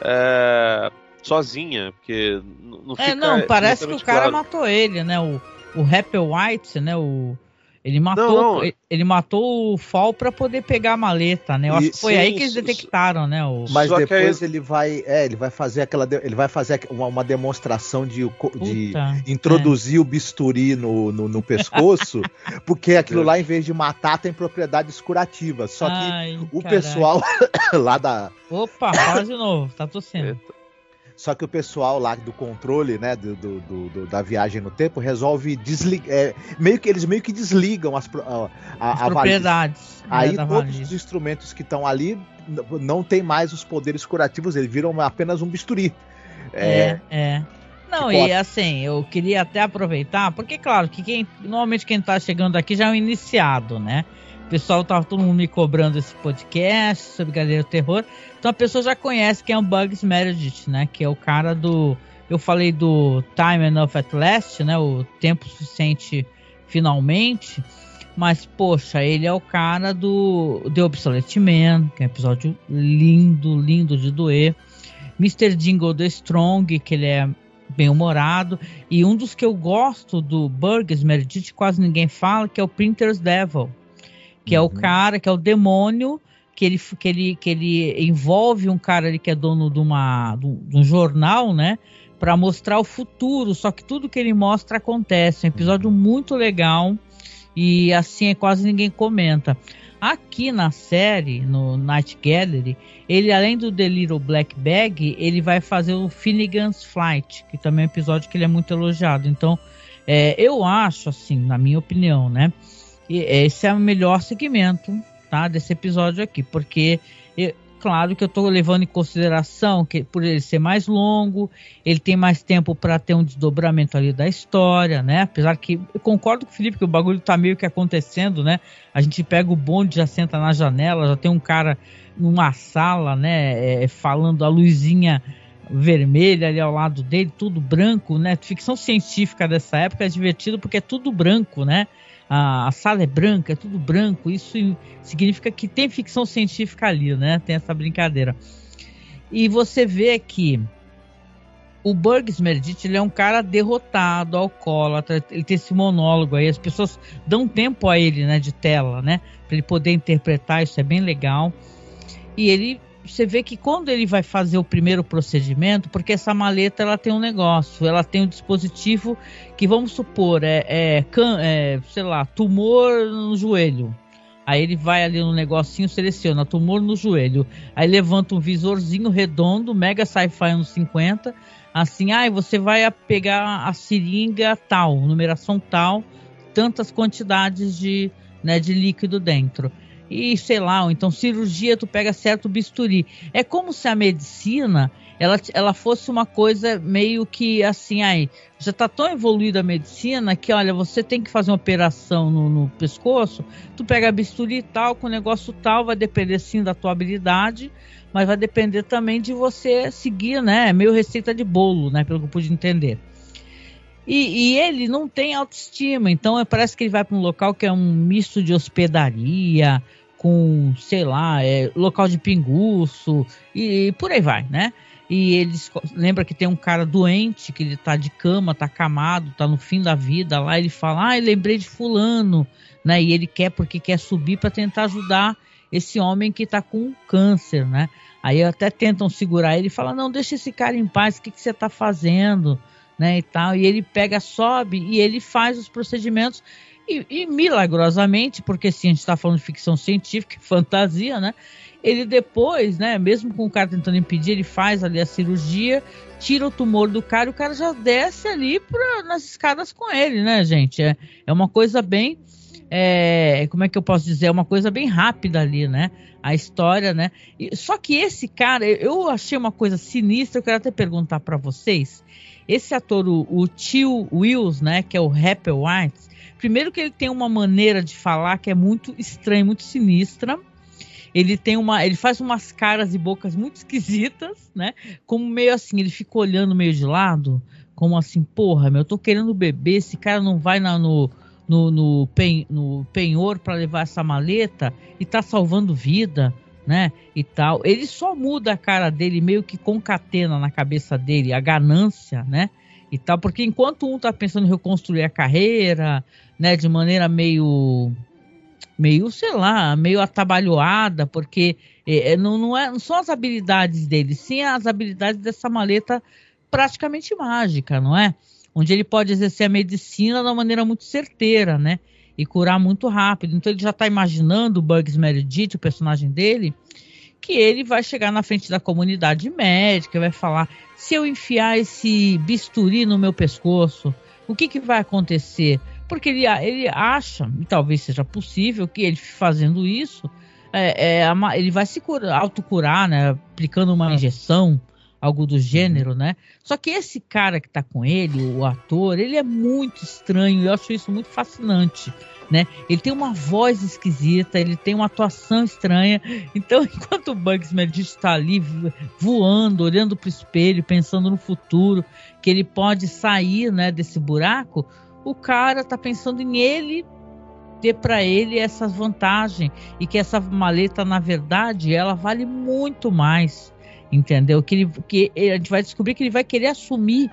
Speaker 4: é, sozinha, porque não é, fica.
Speaker 2: É, não, parece que o cara claro. matou ele, né? O, o Happy White, né? O, ele matou, não, não. Ele, matou o Fall para poder pegar a maleta, né? Eu acho que foi sim, aí que eles detectaram, né? O...
Speaker 3: Mas Só depois ele vai, é, ele vai fazer aquela, ele vai fazer uma, uma demonstração de, de introduzir é. o bisturi no, no, no pescoço, [LAUGHS] porque aquilo lá, em vez de matar, tem propriedades curativas. Só que Ai, o caraca. pessoal [LAUGHS] lá da,
Speaker 2: opa, fala de novo, tá tossindo.
Speaker 3: Só que o pessoal lá do controle, né, do, do, do da viagem no tempo, resolve desligar. É, meio que eles meio que desligam as, a,
Speaker 2: a, as a propriedades.
Speaker 3: Aí todos os instrumentos que estão ali não tem mais os poderes curativos, eles viram apenas um bisturi.
Speaker 2: É, é. é. Não, e assim, eu queria até aproveitar, porque claro que quem normalmente quem tá chegando aqui já é um iniciado, né? O pessoal tava todo mundo me cobrando esse podcast sobre Galera Terror. Então a pessoa já conhece quem é o Bugs Meredith, né? Que é o cara do. Eu falei do Time Enough at Last, né? O tempo suficiente finalmente. Mas, poxa, ele é o cara do The Obsolete Man, que é um episódio lindo, lindo de doer. Mr. Jingle the Strong, que ele é bem humorado. E um dos que eu gosto do Burgers Meredith, quase ninguém fala, que é o Printer's Devil. Que uhum. é o uhum. cara, que é o demônio que ele, que ele, que ele envolve um cara ali que é dono de, uma, de um jornal, né? Para mostrar o futuro. Só que tudo que ele mostra acontece. É um episódio muito legal. E assim é quase ninguém comenta. Aqui na série, no Night Gallery, ele além do The Little Black Bag, ele vai fazer o Finnegan's Flight, que também é um episódio que ele é muito elogiado. Então, é, eu acho, assim, na minha opinião, né? Esse é o melhor segmento tá? Desse episódio aqui, porque eu, claro que eu estou levando em consideração que por ele ser mais longo, ele tem mais tempo para ter um desdobramento ali da história, né? Apesar que eu concordo com o Felipe que o bagulho tá meio que acontecendo, né? A gente pega o bonde, já senta na janela, já tem um cara numa sala, né? É, falando a luzinha vermelha ali ao lado dele, tudo branco, né? Ficção científica dessa época é divertido porque é tudo branco, né? A, a sala é branca, é tudo branco. Isso significa que tem ficção científica ali, né? Tem essa brincadeira. E você vê que o Burgs Meredith ele é um cara derrotado, alcoólatra, ele tem esse monólogo aí, as pessoas dão tempo a ele, né, de tela, né, para ele poder interpretar, isso é bem legal. E ele você vê que quando ele vai fazer o primeiro procedimento, porque essa maleta ela tem um negócio, ela tem um dispositivo que vamos supor é, é, can, é sei lá, tumor no joelho. Aí ele vai ali no negocinho, seleciona tumor no joelho. Aí levanta um visorzinho redondo, mega sci-fi anos 50. Assim, ah, você vai pegar a seringa tal, numeração tal, tantas quantidades de, né, de líquido dentro e sei lá, ou então cirurgia, tu pega certo bisturi. É como se a medicina ela, ela fosse uma coisa meio que assim, aí, já está tão evoluída a medicina que, olha, você tem que fazer uma operação no, no pescoço, tu pega bisturi tal, com negócio tal, vai depender sim da tua habilidade, mas vai depender também de você seguir, né? Meio receita de bolo, né? Pelo que eu pude entender. E, e, ele não tem autoestima, então parece que ele vai para um local que é um misto de hospedaria, com, sei lá, é, local de pinguço e, e, por aí vai, né? E eles lembra que tem um cara doente, que ele tá de cama, tá camado, tá no fim da vida lá, ele fala: "Ah, lembrei de fulano", né? E ele quer porque quer subir para tentar ajudar esse homem que tá com câncer, né? Aí até tentam segurar ele e fala: "Não, deixa esse cara em paz, o que que você tá fazendo?" Né, e tal, e ele pega, sobe e ele faz os procedimentos e, e milagrosamente, porque sim, a gente está falando de ficção científica, [LAUGHS] fantasia, né? Ele depois, né, mesmo com o cara tentando impedir, ele faz ali a cirurgia, tira o tumor do cara e o cara já desce ali pra, nas escadas com ele, né, gente? É, é uma coisa bem. É, como é que eu posso dizer? É uma coisa bem rápida ali, né? A história, né? E, só que esse cara, eu achei uma coisa sinistra, eu quero até perguntar para vocês. Esse ator, o, o tio Wills, né, que é o Rapper White, Primeiro que ele tem uma maneira de falar que é muito estranha, muito sinistra. Ele tem uma, ele faz umas caras e bocas muito esquisitas, né? Como meio assim, ele fica olhando meio de lado, como assim, porra, meu, eu tô querendo beber, esse cara não vai na, no, no, no, pen, no penhor para levar essa maleta e tá salvando vida, né? E tal. Ele só muda a cara dele, meio que concatena na cabeça dele a ganância, né? E tal, porque enquanto um tá pensando em reconstruir a carreira, né, de maneira meio meio, sei lá, meio atabalhoada, porque é, é, não, não, é, não são as habilidades dele, sim as habilidades dessa maleta praticamente mágica, não é? Onde ele pode exercer a medicina de uma maneira muito certeira, né? E curar muito rápido. Então ele já está imaginando o Bugs Meredith, o personagem dele, que ele vai chegar na frente da comunidade médica, vai falar: se eu enfiar esse bisturi no meu pescoço, o que, que vai acontecer? porque ele, ele acha, e talvez seja possível, que ele fazendo isso, é, é, ele vai se cura, autocurar, né? Aplicando uma injeção, algo do gênero, né? Só que esse cara que tá com ele, o ator, ele é muito estranho, eu acho isso muito fascinante. Né? Ele tem uma voz esquisita, ele tem uma atuação estranha. Então, [LAUGHS] enquanto o Bugs Meredith está ali voando, olhando para o espelho, pensando no futuro, que ele pode sair, né, desse buraco, o cara tá pensando em ele ter para ele essa vantagem e que essa maleta na verdade ela vale muito mais, entendeu? Que ele que a gente vai descobrir que ele vai querer assumir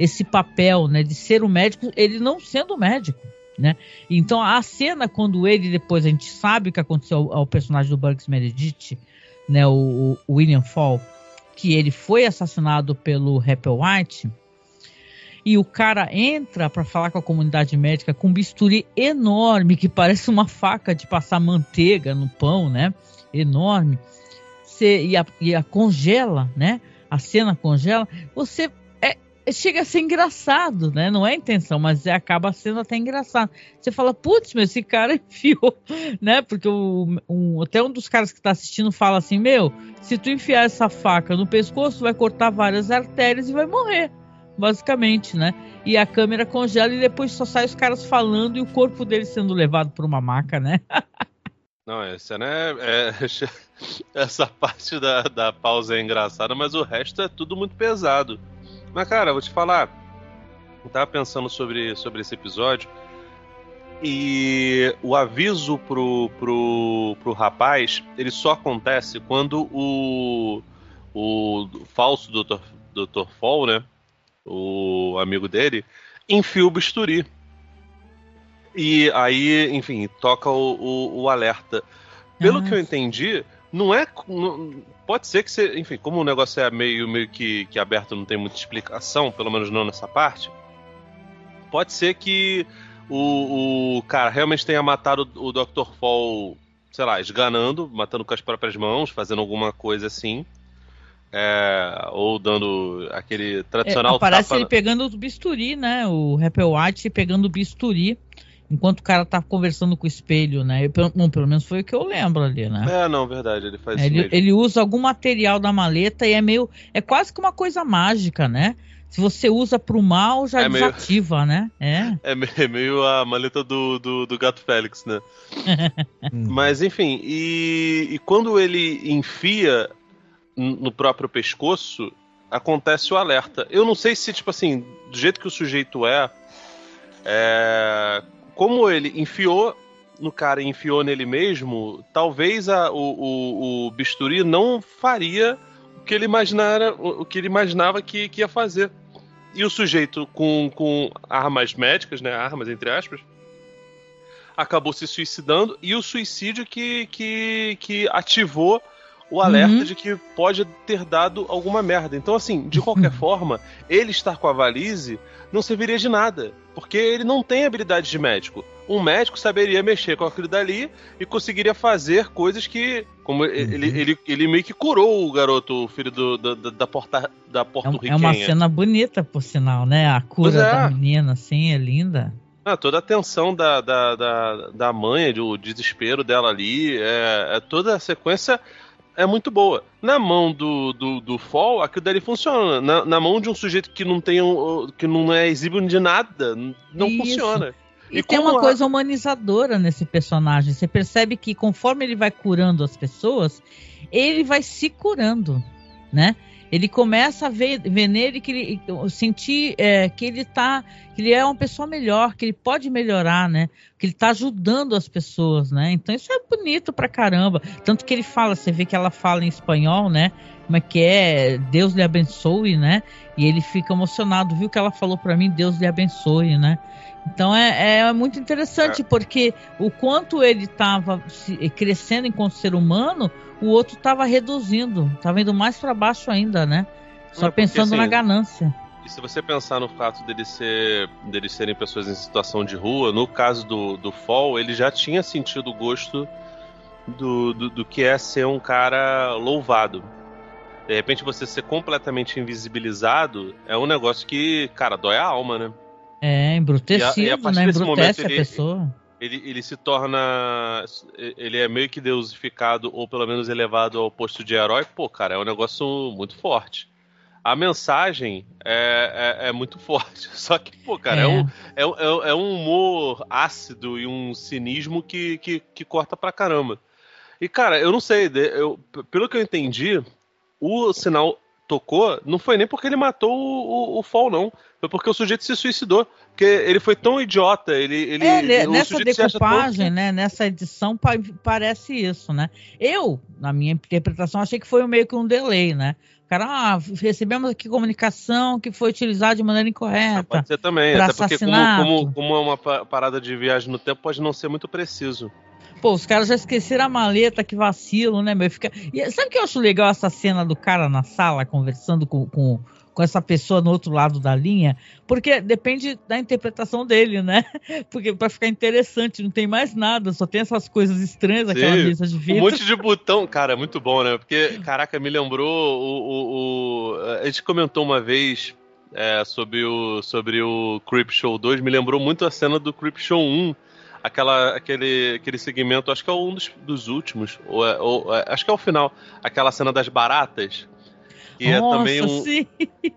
Speaker 2: esse papel, né, de ser o médico, ele não sendo médico, né? Então a cena quando ele depois a gente sabe o que aconteceu ao, ao personagem do Bugs Meredith, né, o, o William Fall, que ele foi assassinado pelo Rapper White e o cara entra para falar com a comunidade médica com um bisturi enorme que parece uma faca de passar manteiga no pão, né? Enorme. Você, e, a, e a congela, né? A cena congela. Você chega a ser engraçado, né? Não é intenção, mas é, acaba sendo até engraçado. Você fala, putz, meu, esse cara [LAUGHS] enfiou, né? Porque o, um, até um dos caras que está assistindo fala assim: Meu, se tu enfiar essa faca no pescoço, vai cortar várias artérias e vai morrer basicamente, né? E a câmera congela e depois só sai os caras falando e o corpo dele sendo levado por uma maca, né? [LAUGHS]
Speaker 4: Não, essa, né? É, [LAUGHS] essa parte da, da pausa é engraçada, mas o resto é tudo muito pesado. Mas, cara, vou te falar. Eu tava pensando sobre, sobre esse episódio. E o aviso pro, pro, pro rapaz, ele só acontece quando o, o falso Dr. Dr. Fall, né? O amigo dele, enfia o bisturi. E aí, enfim, toca o, o, o alerta. Pelo que eu entendi, não é. Não, pode ser que você. Enfim, como o negócio é meio, meio que, que aberto, não tem muita explicação, pelo menos não nessa parte. Pode ser que o, o cara realmente tenha matado o, Dr. Fall, sei lá, esganando, matando com as próprias mãos, fazendo alguma coisa assim. É, ou dando aquele tradicional
Speaker 2: é, Parece
Speaker 4: tapa...
Speaker 2: ele pegando o bisturi, né? O Rapper White pegando o bisturi enquanto o cara tá conversando com o espelho, né? Eu, bom, pelo menos foi o que eu lembro ali, né?
Speaker 4: É, não, verdade, ele faz
Speaker 2: é,
Speaker 4: ele,
Speaker 2: ele, usa algum material da maleta e é meio. É quase que uma coisa mágica, né? Se você usa pro mal, já é desativa, meio... né? É. [LAUGHS]
Speaker 4: É meio a maleta do, do, do gato Félix, né? [LAUGHS] Mas, enfim, e, e quando ele enfia no próprio pescoço, acontece o alerta. Eu não sei se, tipo assim, do jeito que o sujeito é, é como ele enfiou no cara e enfiou nele mesmo, talvez a, o, o, o, bisturi não faria o que ele imaginara, o, que ele imaginava que, que ia fazer. E o sujeito com, com armas médicas, né, armas entre aspas, acabou se suicidando e o suicídio que, que, que ativou o alerta uhum. de que pode ter dado alguma merda. Então, assim, de qualquer uhum. [LAUGHS] forma, ele estar com a valise não serviria de nada, porque ele não tem habilidade de médico. Um médico saberia mexer com aquilo dali e conseguiria fazer coisas que. Como uhum. ele, ele, ele meio que curou o garoto, o filho do, da, da, porta, da porto-riquenha.
Speaker 2: É uma cena bonita, por sinal, né? A cura é. da menina, assim, é linda.
Speaker 4: Ah, toda a tensão da, da, da, da mãe, o desespero dela ali, é, é toda a sequência é muito boa. Na mão do, do, do Fall, aquilo dali funciona. Na, na mão de um sujeito que não tem um, que não é exíbio de nada, não Isso. funciona.
Speaker 2: E, e tem uma a... coisa humanizadora nesse personagem. Você percebe que conforme ele vai curando as pessoas, ele vai se curando, né? Ele começa a ver, ver nele que ele sentir é, que ele tá, que ele é uma pessoa melhor, que ele pode melhorar, né? Que ele tá ajudando as pessoas, né? Então isso é bonito pra caramba. Tanto que ele fala, você vê que ela fala em espanhol, né? Como é que é? Deus lhe abençoe, né? E ele fica emocionado, viu que ela falou para mim, Deus lhe abençoe, né? Então é, é muito interessante, é. porque o quanto ele estava crescendo enquanto ser humano, o outro estava reduzindo, estava indo mais para baixo ainda, né? Só porque, pensando assim, na ganância.
Speaker 4: E se você pensar no fato deles ser, deles serem pessoas em situação de rua, no caso do, do Fall, ele já tinha sentido o gosto do, do, do que é ser um cara louvado. De repente você ser completamente invisibilizado é um negócio que, cara, dói a alma, né?
Speaker 2: É, embrutecido, e a, e a né? Embrutece a pessoa.
Speaker 4: Ele, ele se torna. Ele é meio que deusificado, ou pelo menos elevado ao posto de herói. Pô, cara, é um negócio muito forte. A mensagem é, é, é muito [LAUGHS] forte. Só que, pô, cara, é, é um, é, é, é, um humor ácido e um cinismo que, que, que corta pra caramba. E, cara, eu não sei, eu, pelo que eu entendi, o sinal tocou, não foi nem porque ele matou o, o, o Fall, não. Foi porque o sujeito se suicidou. Porque ele foi tão idiota, ele. ele,
Speaker 2: é, ele nessa decupagem, né? Nessa edição pa parece isso, né? Eu, na minha interpretação, achei que foi meio que um delay, né? Cara, ah, recebemos aqui comunicação que foi utilizada de maneira incorreta. Ah,
Speaker 4: pode ser também, até porque como, como, como é uma parada de viagem no tempo, pode não ser muito preciso.
Speaker 2: Pô, os caras já esqueceram a maleta, que vacilo, né, meu? Fica... E sabe o que eu acho legal essa cena do cara na sala conversando com, com, com essa pessoa no outro lado da linha? Porque depende da interpretação dele, né? [LAUGHS] Porque para ficar interessante, não tem mais nada, só tem essas coisas estranhas, Sim, aquela mesa de vidro.
Speaker 4: Um monte de botão, cara, muito bom, né? Porque, caraca, me lembrou o. o, o... A gente comentou uma vez é, sobre, o, sobre o Creep Show 2, me lembrou muito a cena do Creep Show 1 aquela, aquele, aquele segmento, acho que é um dos, dos últimos, ou, é, ou é, acho que é o final, aquela cena das baratas. E é também um,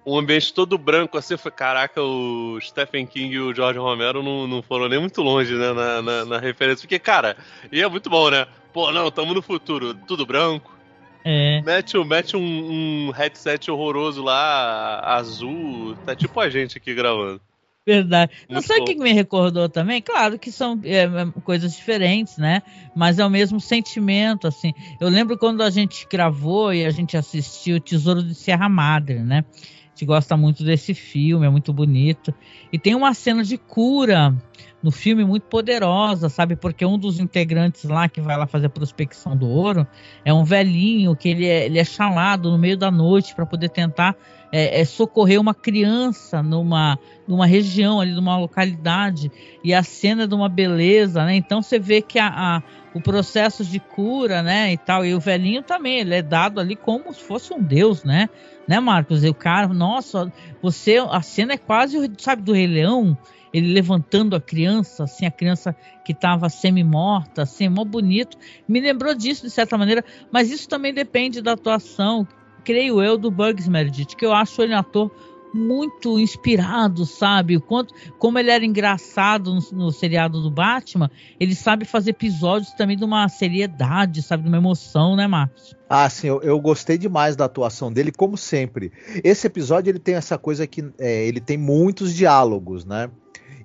Speaker 4: um ambiente todo branco, assim, foi, caraca, o Stephen King e o George Romero não, não foram nem muito longe, né, na, na, na referência. Porque, cara, e é muito bom, né? Pô, não, tamo no futuro, tudo branco. É. Mete, mete um, um headset horroroso lá, azul, tá tipo a gente aqui gravando.
Speaker 2: Verdade. Não sei o que me recordou também. Claro que são é, é, coisas diferentes, né? Mas é o mesmo sentimento, assim. Eu lembro quando a gente gravou e a gente assistiu Tesouro de Serra Madre, né? A gente gosta muito desse filme, é muito bonito. E tem uma cena de cura no filme muito poderosa, sabe? Porque um dos integrantes lá que vai lá fazer a prospecção do ouro é um velhinho que ele é, ele é chamado no meio da noite para poder tentar é, é, socorrer uma criança numa, numa região ali, numa localidade, e a cena de uma beleza, né? Então você vê que a, a, o processo de cura, né, e tal, e o velhinho também, ele é dado ali como se fosse um deus, né? Né, Marcos? E o cara, nossa, você, a cena é quase, sabe, do Rei Leão, ele levantando a criança, assim, a criança que estava semi-morta, assim, mó bonito. Me lembrou disso, de certa maneira, mas isso também depende da atuação, creio eu, do Bugs Meredith, que eu acho ele um ator muito inspirado, sabe? O quanto, como ele era engraçado no, no, seriado do Batman, ele sabe fazer episódios também de uma seriedade, sabe? De uma emoção, né, Marcos?
Speaker 3: Ah, sim, eu, eu gostei demais da atuação dele, como sempre. Esse episódio ele tem essa coisa que é, ele tem muitos diálogos, né?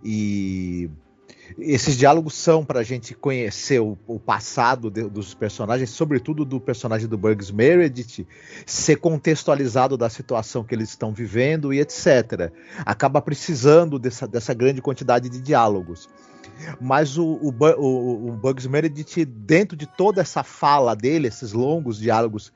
Speaker 3: E esses diálogos são para a gente conhecer o, o passado de, dos personagens, sobretudo do personagem do Bugs Meredith, ser contextualizado da situação que eles estão vivendo e etc. Acaba precisando dessa, dessa grande quantidade de diálogos. Mas o, o, o, Bugs Meredith, dentro de toda essa fala dele, esses longos diálogos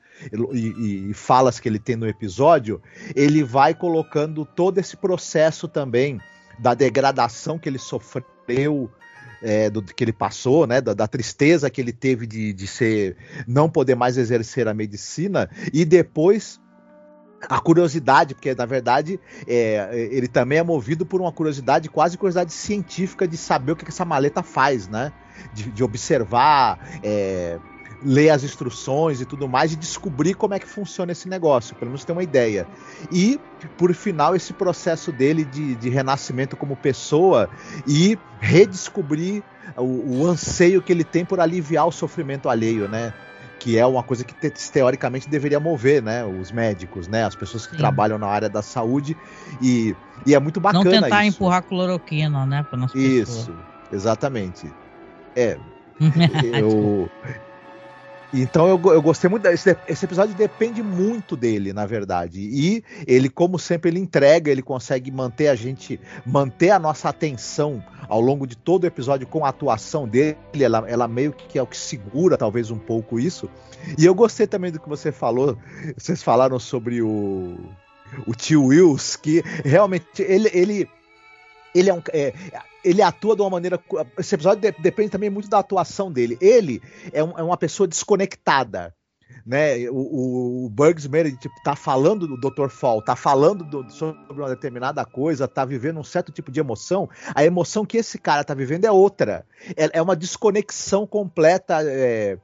Speaker 3: e, e, falas que ele tem no episódio, ele vai colocando todo esse processo também da degradação que ele sofreu, é, do que ele passou, né, da, da, tristeza que ele teve de, de ser não poder mais exercer a medicina e depois a curiosidade, porque na verdade é, ele também é movido por uma curiosidade, quase curiosidade científica de saber o que, que essa maleta faz, né? De, de observar, é, ler as instruções e tudo mais e descobrir como é que funciona esse negócio, pelo menos ter uma ideia. E, por final, esse processo dele de, de renascimento como pessoa e redescobrir o, o, anseio que ele tem por aliviar o sofrimento alheio, né? Que é uma coisa que te, teoricamente deveria mover, né? Os médicos, né? As pessoas que Sim. trabalham na área da saúde e, e é muito bacana
Speaker 2: Não tentar
Speaker 3: isso.
Speaker 2: empurrar cloroquina, né?
Speaker 3: Para Isso, exatamente. É, [LAUGHS] eu, então eu, eu gostei muito. Esse, esse episódio depende muito dele, na verdade. E ele, como sempre, ele entrega, ele consegue manter a gente, manter a nossa atenção ao longo de todo o episódio com a atuação dele. Ela, ela meio que é o que segura, talvez, um pouco isso. E eu gostei também do que você falou. Vocês falaram sobre o, o tio Wills, que realmente ele. ele ele é um. É, ele atua de uma maneira. Esse episódio de, depende também muito da atuação dele. Ele é, um, é uma pessoa desconectada. Né, o, o Bugs Meredith tipo, tá falando do Dr. Fall, tá falando do, sobre uma determinada coisa, tá vivendo um certo tipo de emoção. A emoção que esse cara tá vivendo é outra. É, é uma desconexão completa. É,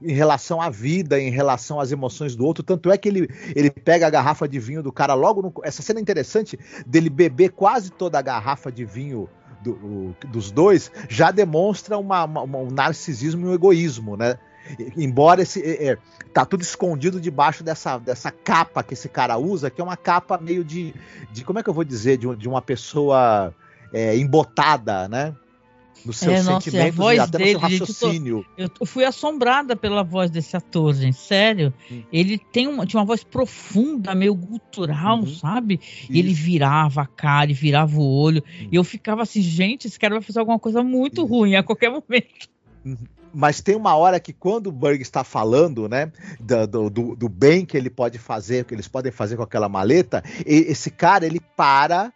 Speaker 3: em relação à vida, em relação às emoções do outro. Tanto é que ele, ele pega a garrafa de vinho do cara logo no. Essa cena é interessante dele beber quase toda a garrafa de vinho do, dos dois já demonstra uma, uma, um narcisismo e um egoísmo, né? Embora esse é, é, tá tudo escondido debaixo dessa, dessa capa que esse cara usa, que é uma capa meio de, de como é que eu vou dizer, de, de uma pessoa é, embotada, né? Nos seus é, nossa, sentimentos
Speaker 2: e até dele, no seu raciocínio. Gente, eu, tô, eu, fui assombrada pela voz desse ator, gente, sério. Hum. Ele tem uma, tinha uma voz profunda, meio gutural, uhum. sabe? E ele virava a cara e virava o olho. Uhum. E eu ficava assim, gente, esse cara vai fazer alguma coisa muito uhum. ruim a qualquer momento.
Speaker 3: Uhum. Mas tem uma hora que quando o Berg está falando, né, do, do, do bem que ele pode fazer, que eles podem fazer com aquela maleta, esse cara ele para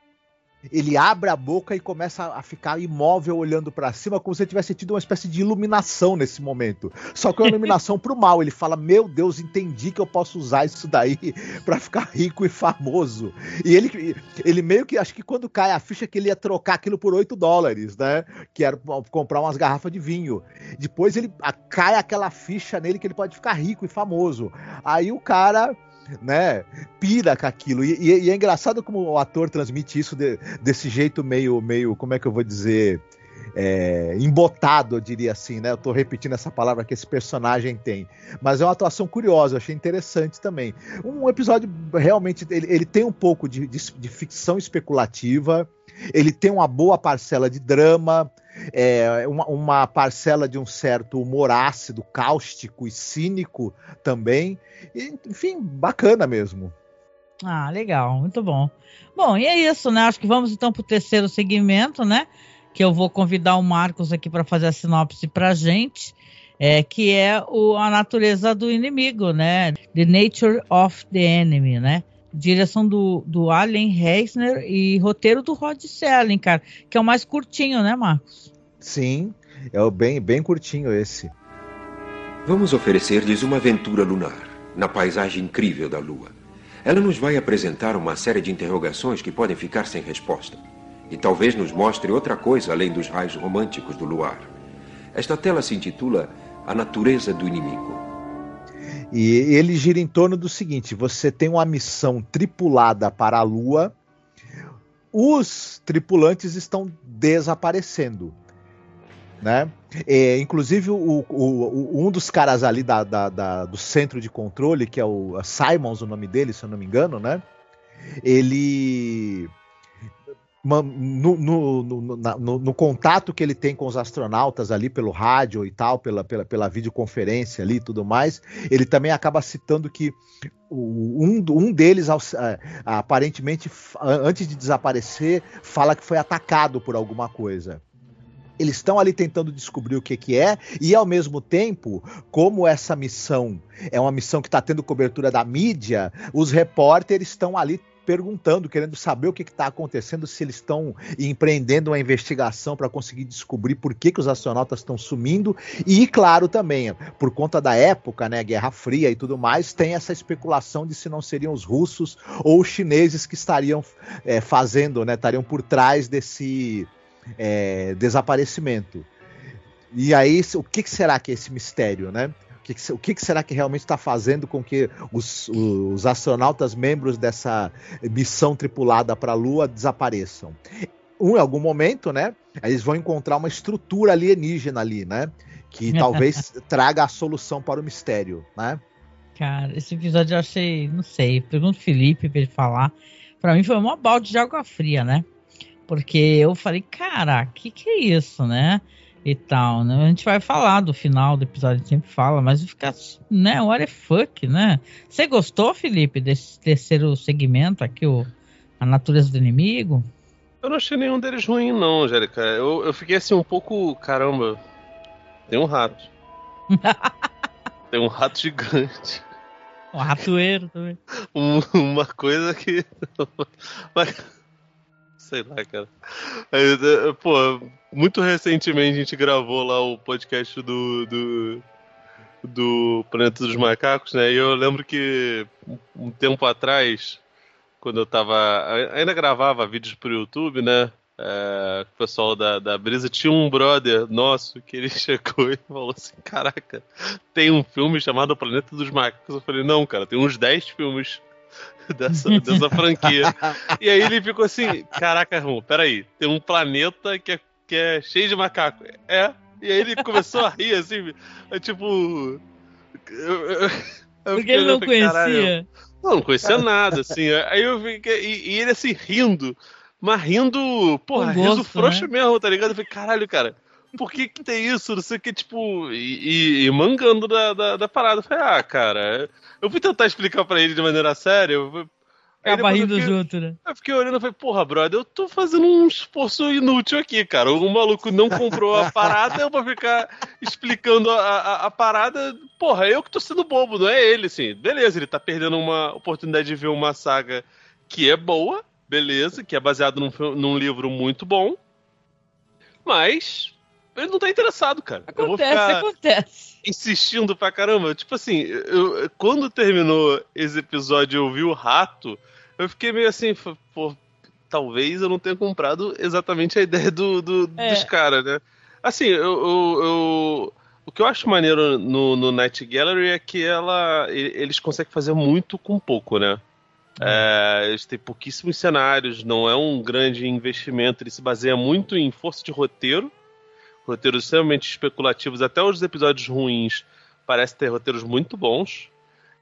Speaker 3: ele abre a boca e começa a ficar imóvel olhando para cima, como se ele tivesse tido uma espécie de iluminação nesse momento. Só que é uma iluminação pro mal. Ele fala: Meu Deus, entendi que eu posso usar isso daí [LAUGHS] para ficar rico e famoso. E ele, ele meio que, acho que quando cai a ficha que ele ia trocar aquilo por 8 dólares, né? Que era comprar umas garrafas de vinho. Depois ele cai aquela ficha nele que ele pode ficar rico e famoso. Aí o cara né, pira com aquilo. E, e, e, é engraçado como o ator transmite isso de, desse jeito meio, meio, como é que eu vou dizer, é, embotado, eu diria assim, né? Eu tô repetindo essa palavra que esse personagem tem. Mas é uma atuação curiosa, eu achei interessante também. Um episódio realmente, ele, ele tem um pouco de, de, de ficção especulativa, ele tem uma boa parcela de drama, é, uma, uma, parcela de um certo humor ácido, cáustico e cínico também. E, enfim, bacana mesmo.
Speaker 2: Ah, legal, muito bom. Bom, e é isso, né? Acho que vamos então para o terceiro segmento, né? Que eu vou convidar o Marcos aqui para fazer a sinopse para gente. É, que é o, a natureza do inimigo, né? The Nature of the Enemy, né? Direção do, do Allen Reisner e roteiro do Rod Serling, cara, que é o mais curtinho, né, Marcos?
Speaker 3: Sim, é o bem, bem curtinho esse.
Speaker 1: Vamos oferecer-lhes uma aventura lunar, na paisagem incrível da Lua. Ela nos vai apresentar uma série de interrogações que podem ficar sem resposta. E talvez nos mostre outra coisa além dos raios românticos do luar. Esta tela se intitula A Natureza do Inimigo.
Speaker 3: E ele gira em torno do seguinte: você tem uma missão tripulada para a Lua, os tripulantes estão desaparecendo. Né? É, inclusive, o, o, um dos caras ali da, da, da, do centro de controle, que é o Simons, o nome dele, se eu não me engano, né? Ele no, no, no, no, contato que ele tem com os astronautas ali pelo rádio e tal, pela, pela, pela videoconferência ali e tudo mais, ele também acaba citando que um, um deles, é, aparentemente, antes de desaparecer, fala que foi atacado por alguma coisa. Eles estão ali tentando descobrir o que, que é, e ao mesmo tempo, como essa missão é uma missão que está tendo cobertura da mídia, os repórteres estão ali perguntando, querendo saber o que está acontecendo, se eles estão empreendendo uma investigação para conseguir descobrir por que, que os astronautas estão sumindo. E, claro, também, por conta da época, né, Guerra Fria e tudo mais, tem essa especulação de se não seriam os russos ou os chineses que estariam é, fazendo, né, estariam por trás desse é, desaparecimento. E aí, o que, será que é esse mistério, né? Que, o que, será que realmente está fazendo com que os, os, astronautas membros dessa missão tripulada para a Lua desapareçam? Um, em algum momento, né? Eles vão encontrar uma estrutura alienígena ali, né? Que [LAUGHS] talvez traga a solução para o mistério, né?
Speaker 2: Cara, esse episódio eu achei, não sei, pergunto o Felipe para ele falar. Para mim foi uma balde de água fria, né? Porque eu falei, cara, que que é isso, né? E tal, né? A gente vai falar do final do episódio, a gente sempre fala, mas fica, né, what the fuck, né? Você gostou, Felipe, desse terceiro segmento aqui, o, a natureza do inimigo?
Speaker 4: Eu não achei nenhum deles ruim, não, Angélica. Eu, eu fiquei assim um pouco, caramba, tem um rato. [LAUGHS] tem um rato gigante.
Speaker 2: Um ratoeiro também.
Speaker 4: Um, uma coisa que. [LAUGHS] Sei lá, cara. É, pô, muito recentemente a gente gravou lá o podcast do, do, do Planeta dos Macacos, né? E eu lembro que um tempo atrás, quando eu tava. Ainda gravava vídeos pro YouTube, né? É, o pessoal da, da Brisa tinha um brother nosso que ele [LAUGHS] chegou e falou assim: Caraca, tem um filme chamado Planeta dos Macacos. Eu falei: Não, cara, tem uns 10 filmes [LAUGHS] dessa, dessa franquia. e aí ele ficou assim: Caraca, Rum, peraí, tem um planeta que é, que é cheio de macaco. É. E aí ele começou a rir, assim, é tipo.
Speaker 2: Porque ele não conhecia.
Speaker 4: Não, não conhecia nada, assim. Aí eu fiquei. E, e ele assim, rindo. Mas rindo, porra, gosto, rindo frouxo né? mesmo, tá ligado? Eu falei, caralho, cara por que, que tem isso? Não sei o que, tipo, e, e mangando da, da, da, parada. Eu falei, ah, cara, eu fui tentar explicar pra ele de maneira séria. Eu,
Speaker 2: Acaba rindo fiquei, junto, né?
Speaker 4: Eu fiquei olhando e falei, porra, brother, eu tô fazendo um esforço inútil aqui, cara. O maluco não comprou a parada, eu vou ficar explicando a, a, a, parada. Porra, eu que tô sendo bobo, não é ele, assim. Beleza, ele tá perdendo uma oportunidade de ver uma saga que é boa, beleza, que é baseado num, num livro muito bom. Mas ele não tá interessado, cara.
Speaker 2: Acontece, acontece.
Speaker 4: Insistindo pra caramba. Tipo assim, eu, quando terminou esse episódio eu vi o rato, eu fiquei meio assim, pô, talvez eu não tenha comprado exatamente a ideia do, do é. dos caras, né? Assim, eu, eu, eu, o que eu acho maneiro no, no Night Gallery é que ela, eles conseguem fazer muito com pouco, né? É, eles têm pouquíssimos cenários, não é um grande investimento, ele se baseia muito em força de roteiro, roteiros extremamente especulativos, até os episódios ruins parecem ter roteiros muito bons,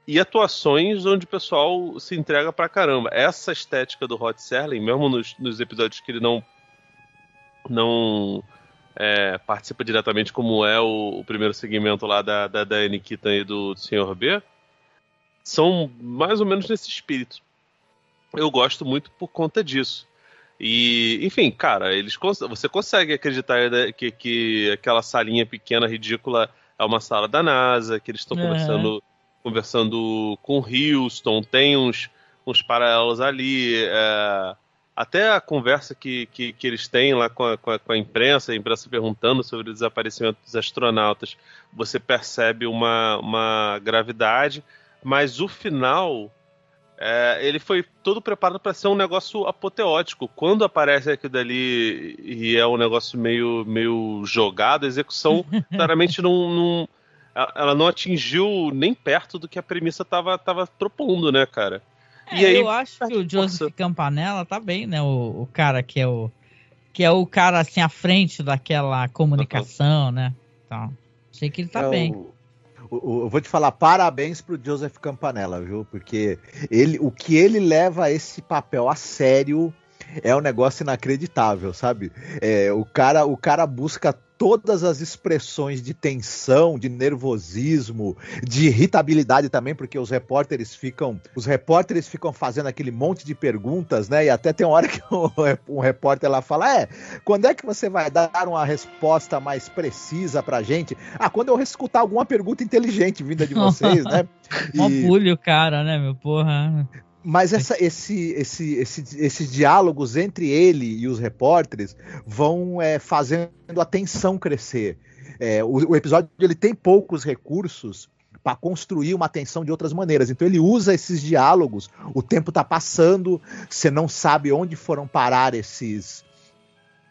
Speaker 4: e atuações onde o pessoal se entrega pra caramba. Essa estética do Rod Serling, mesmo nos, nos episódios que ele não não é, participa diretamente, como é o, o, primeiro segmento lá da, da, da Nikita e do, do Sr. B, são mais ou menos nesse espírito. Eu gosto muito por conta disso. E, enfim, cara, eles você consegue acreditar que, que aquela salinha pequena, ridícula, é uma sala da NASA, que eles estão uhum. conversando conversando com Houston, tem uns, uns paralelos ali. É, até a conversa que, que, que, eles têm lá com a, com, a, com a, imprensa, a imprensa perguntando sobre o desaparecimento dos astronautas, você percebe uma, uma gravidade, mas o final. É, ele foi todo preparado para ser um negócio apoteótico. Quando aparece aquilo dali e é um negócio meio, meio jogado, a execução [LAUGHS] claramente não, não, ela não atingiu nem perto do que a premissa tava, tava propondo, né, cara?
Speaker 2: É, e aí, eu acho que o Joseph Campanella tá bem, né? O, o, cara que é o que é o cara assim à frente daquela comunicação, uhum. né? Então, achei que ele tá é bem. O,
Speaker 3: eu vou te falar parabéns pro Joseph Campanella, viu? Porque ele, o que ele leva esse papel a sério é um negócio inacreditável, sabe? É, o cara, o cara busca todas as expressões de tensão, de nervosismo, de irritabilidade também, porque os repórteres ficam, os repórteres ficam fazendo aquele monte de perguntas, né? E até tem uma hora que [LAUGHS] um repórter lá fala: "É, quando é que você vai dar uma resposta mais precisa pra gente?" Ah, quando eu escutar alguma pergunta inteligente vinda de [LAUGHS] vocês, né?
Speaker 2: E... Mó cara, né, meu porra.
Speaker 3: Mas essa, esse, esse, esse, esses diálogos entre ele e os repórteres vão é, fazendo a tensão crescer. É, o, o, episódio ele tem poucos recursos para construir uma tensão de outras maneiras. Então ele usa esses diálogos. O tempo está passando, você não sabe onde foram parar esses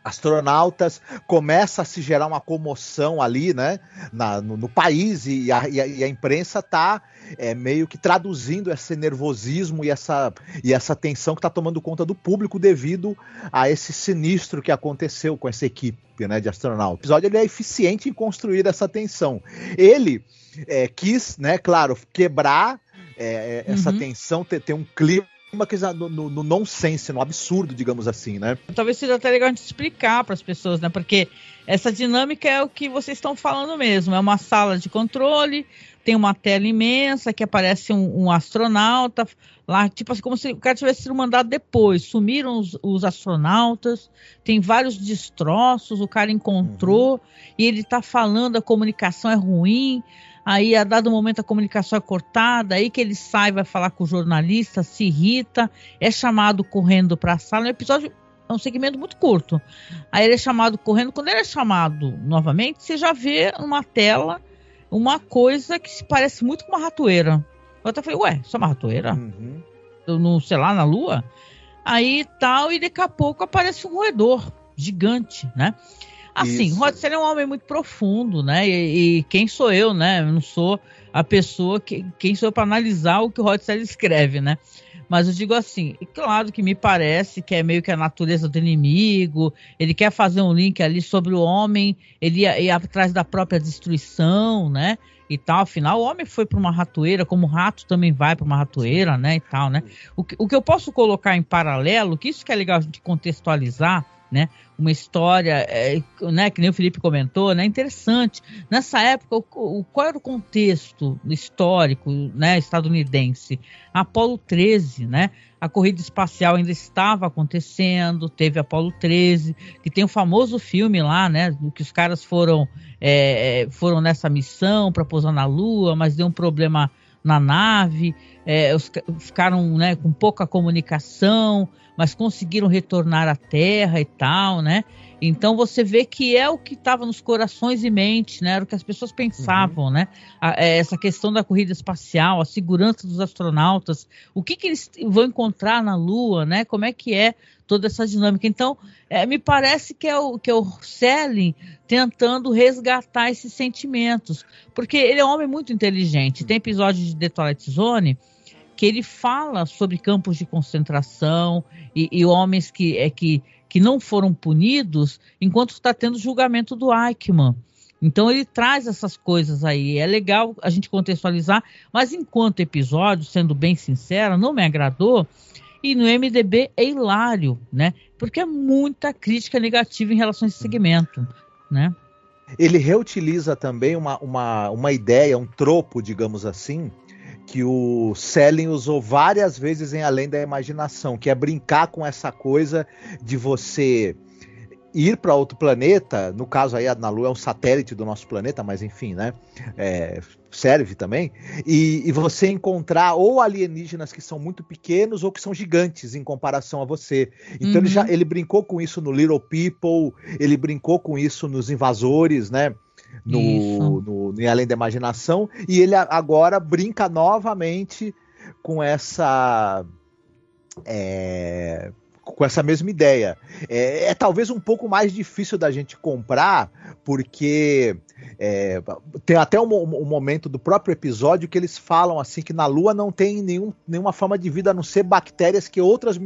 Speaker 3: astronautas, começa a se gerar uma comoção ali, né, na, no, no, país e a, e a, e a imprensa está é, meio que traduzindo esse nervosismo e essa, e essa tensão que está tomando conta do público devido a esse sinistro que aconteceu com essa equipe né, de astronautas. O episódio ele é eficiente em construir essa tensão. Ele é, quis, né, claro, quebrar é, é essa uhum. tensão, ter, ter um clima no, no, no nonsense, no absurdo, digamos assim, né?
Speaker 2: Talvez seja até legal a gente explicar para as pessoas, né? Porque essa dinâmica é o que vocês estão falando mesmo. É uma sala de controle, tem uma tela imensa que aparece um, um astronauta lá, tipo assim, como se o cara tivesse sido mandado depois. Sumiram os, os astronautas, tem vários destroços, o cara encontrou uhum. e ele está falando, a comunicação é ruim aí a dado momento a comunicação é cortada, aí que ele sai, vai falar com o jornalista, se irrita, é chamado correndo para a sala. Um episódio é um segmento muito curto. Aí ele é chamado correndo. Quando ele é chamado novamente, você já vê numa tela uma coisa que se parece muito com uma ratoeira. Eu até falei, ué, isso é uma ratoeira? Uhum. No, sei lá, na lua? Aí tal, e daqui a pouco aparece um roedor gigante, né? Assim, Isso. Rod Serling é um homem muito profundo, né? E, e, quem sou eu, né? Eu não sou a pessoa que quem sou eu para analisar o que o Rod Serling escreve, né? Mas eu digo assim, claro que me parece que é meio que a natureza do inimigo, ele quer fazer um link ali sobre o homem, ele ia, ia atrás da própria destruição, né? E tal, afinal, o homem foi para uma ratoeira, como o rato também vai para uma ratoeira, né? E tal, né? O que, o que eu posso colocar em paralelo, que isso que é legal de contextualizar, né? Uma história, é, né, que nem o Felipe comentou, né? Interessante. Nessa época, o, o, qual era o contexto histórico, né, estadunidense? Apolo 13, né? A corrida espacial ainda estava acontecendo, teve Apolo 13, que tem o famoso filme lá, né, que os caras foram é, é foram nessa missão para pousar na Lua, mas deu um problema na nave, é, os, ficaram né, com pouca comunicação, mas conseguiram retornar à Terra e tal, né? Então você vê que é o que estava nos corações e mentes, né? Era o que as pessoas pensavam, uhum. né? A, é, essa questão da corrida espacial, a segurança dos astronautas, o que, que eles vão encontrar na Lua, né? Como é que é toda essa dinâmica. Então, é, me parece que é o que é o Selling tentando resgatar esses sentimentos, porque ele é um homem muito inteligente. Tem episódio de The Twilight Zone que ele fala sobre campos de concentração e, e homens que é que que não foram punidos enquanto está tendo julgamento do Eichmann. Então ele traz essas coisas aí. É legal a gente contextualizar, mas enquanto episódio, sendo bem sincera, não me agradou. E no MDB é hilário, né? Porque é muita crítica negativa em relação a esse segmento, né?
Speaker 3: Ele reutiliza também uma, uma, uma ideia, um tropo, digamos assim, que o Selling usou várias vezes em Além da Imaginação, que é brincar com essa coisa de você ir para outro planeta, no caso aí na Lua é um satélite do nosso planeta, mas enfim, né? É, serve também, e, e, você encontrar ou alienígenas que são muito pequenos ou que são gigantes em comparação a você. Então uhum. ele já ele brincou com isso no Little People, ele brincou com isso nos Invasores, né? No, no, no Além da Imaginação, e ele agora brinca novamente com essa. É, com essa mesma ideia. É, é, talvez um pouco mais difícil da gente comprar, porque é, tem até um, um, momento do próprio episódio que eles falam assim que na Lua não tem nenhum, nenhuma forma de vida a não ser bactérias que outras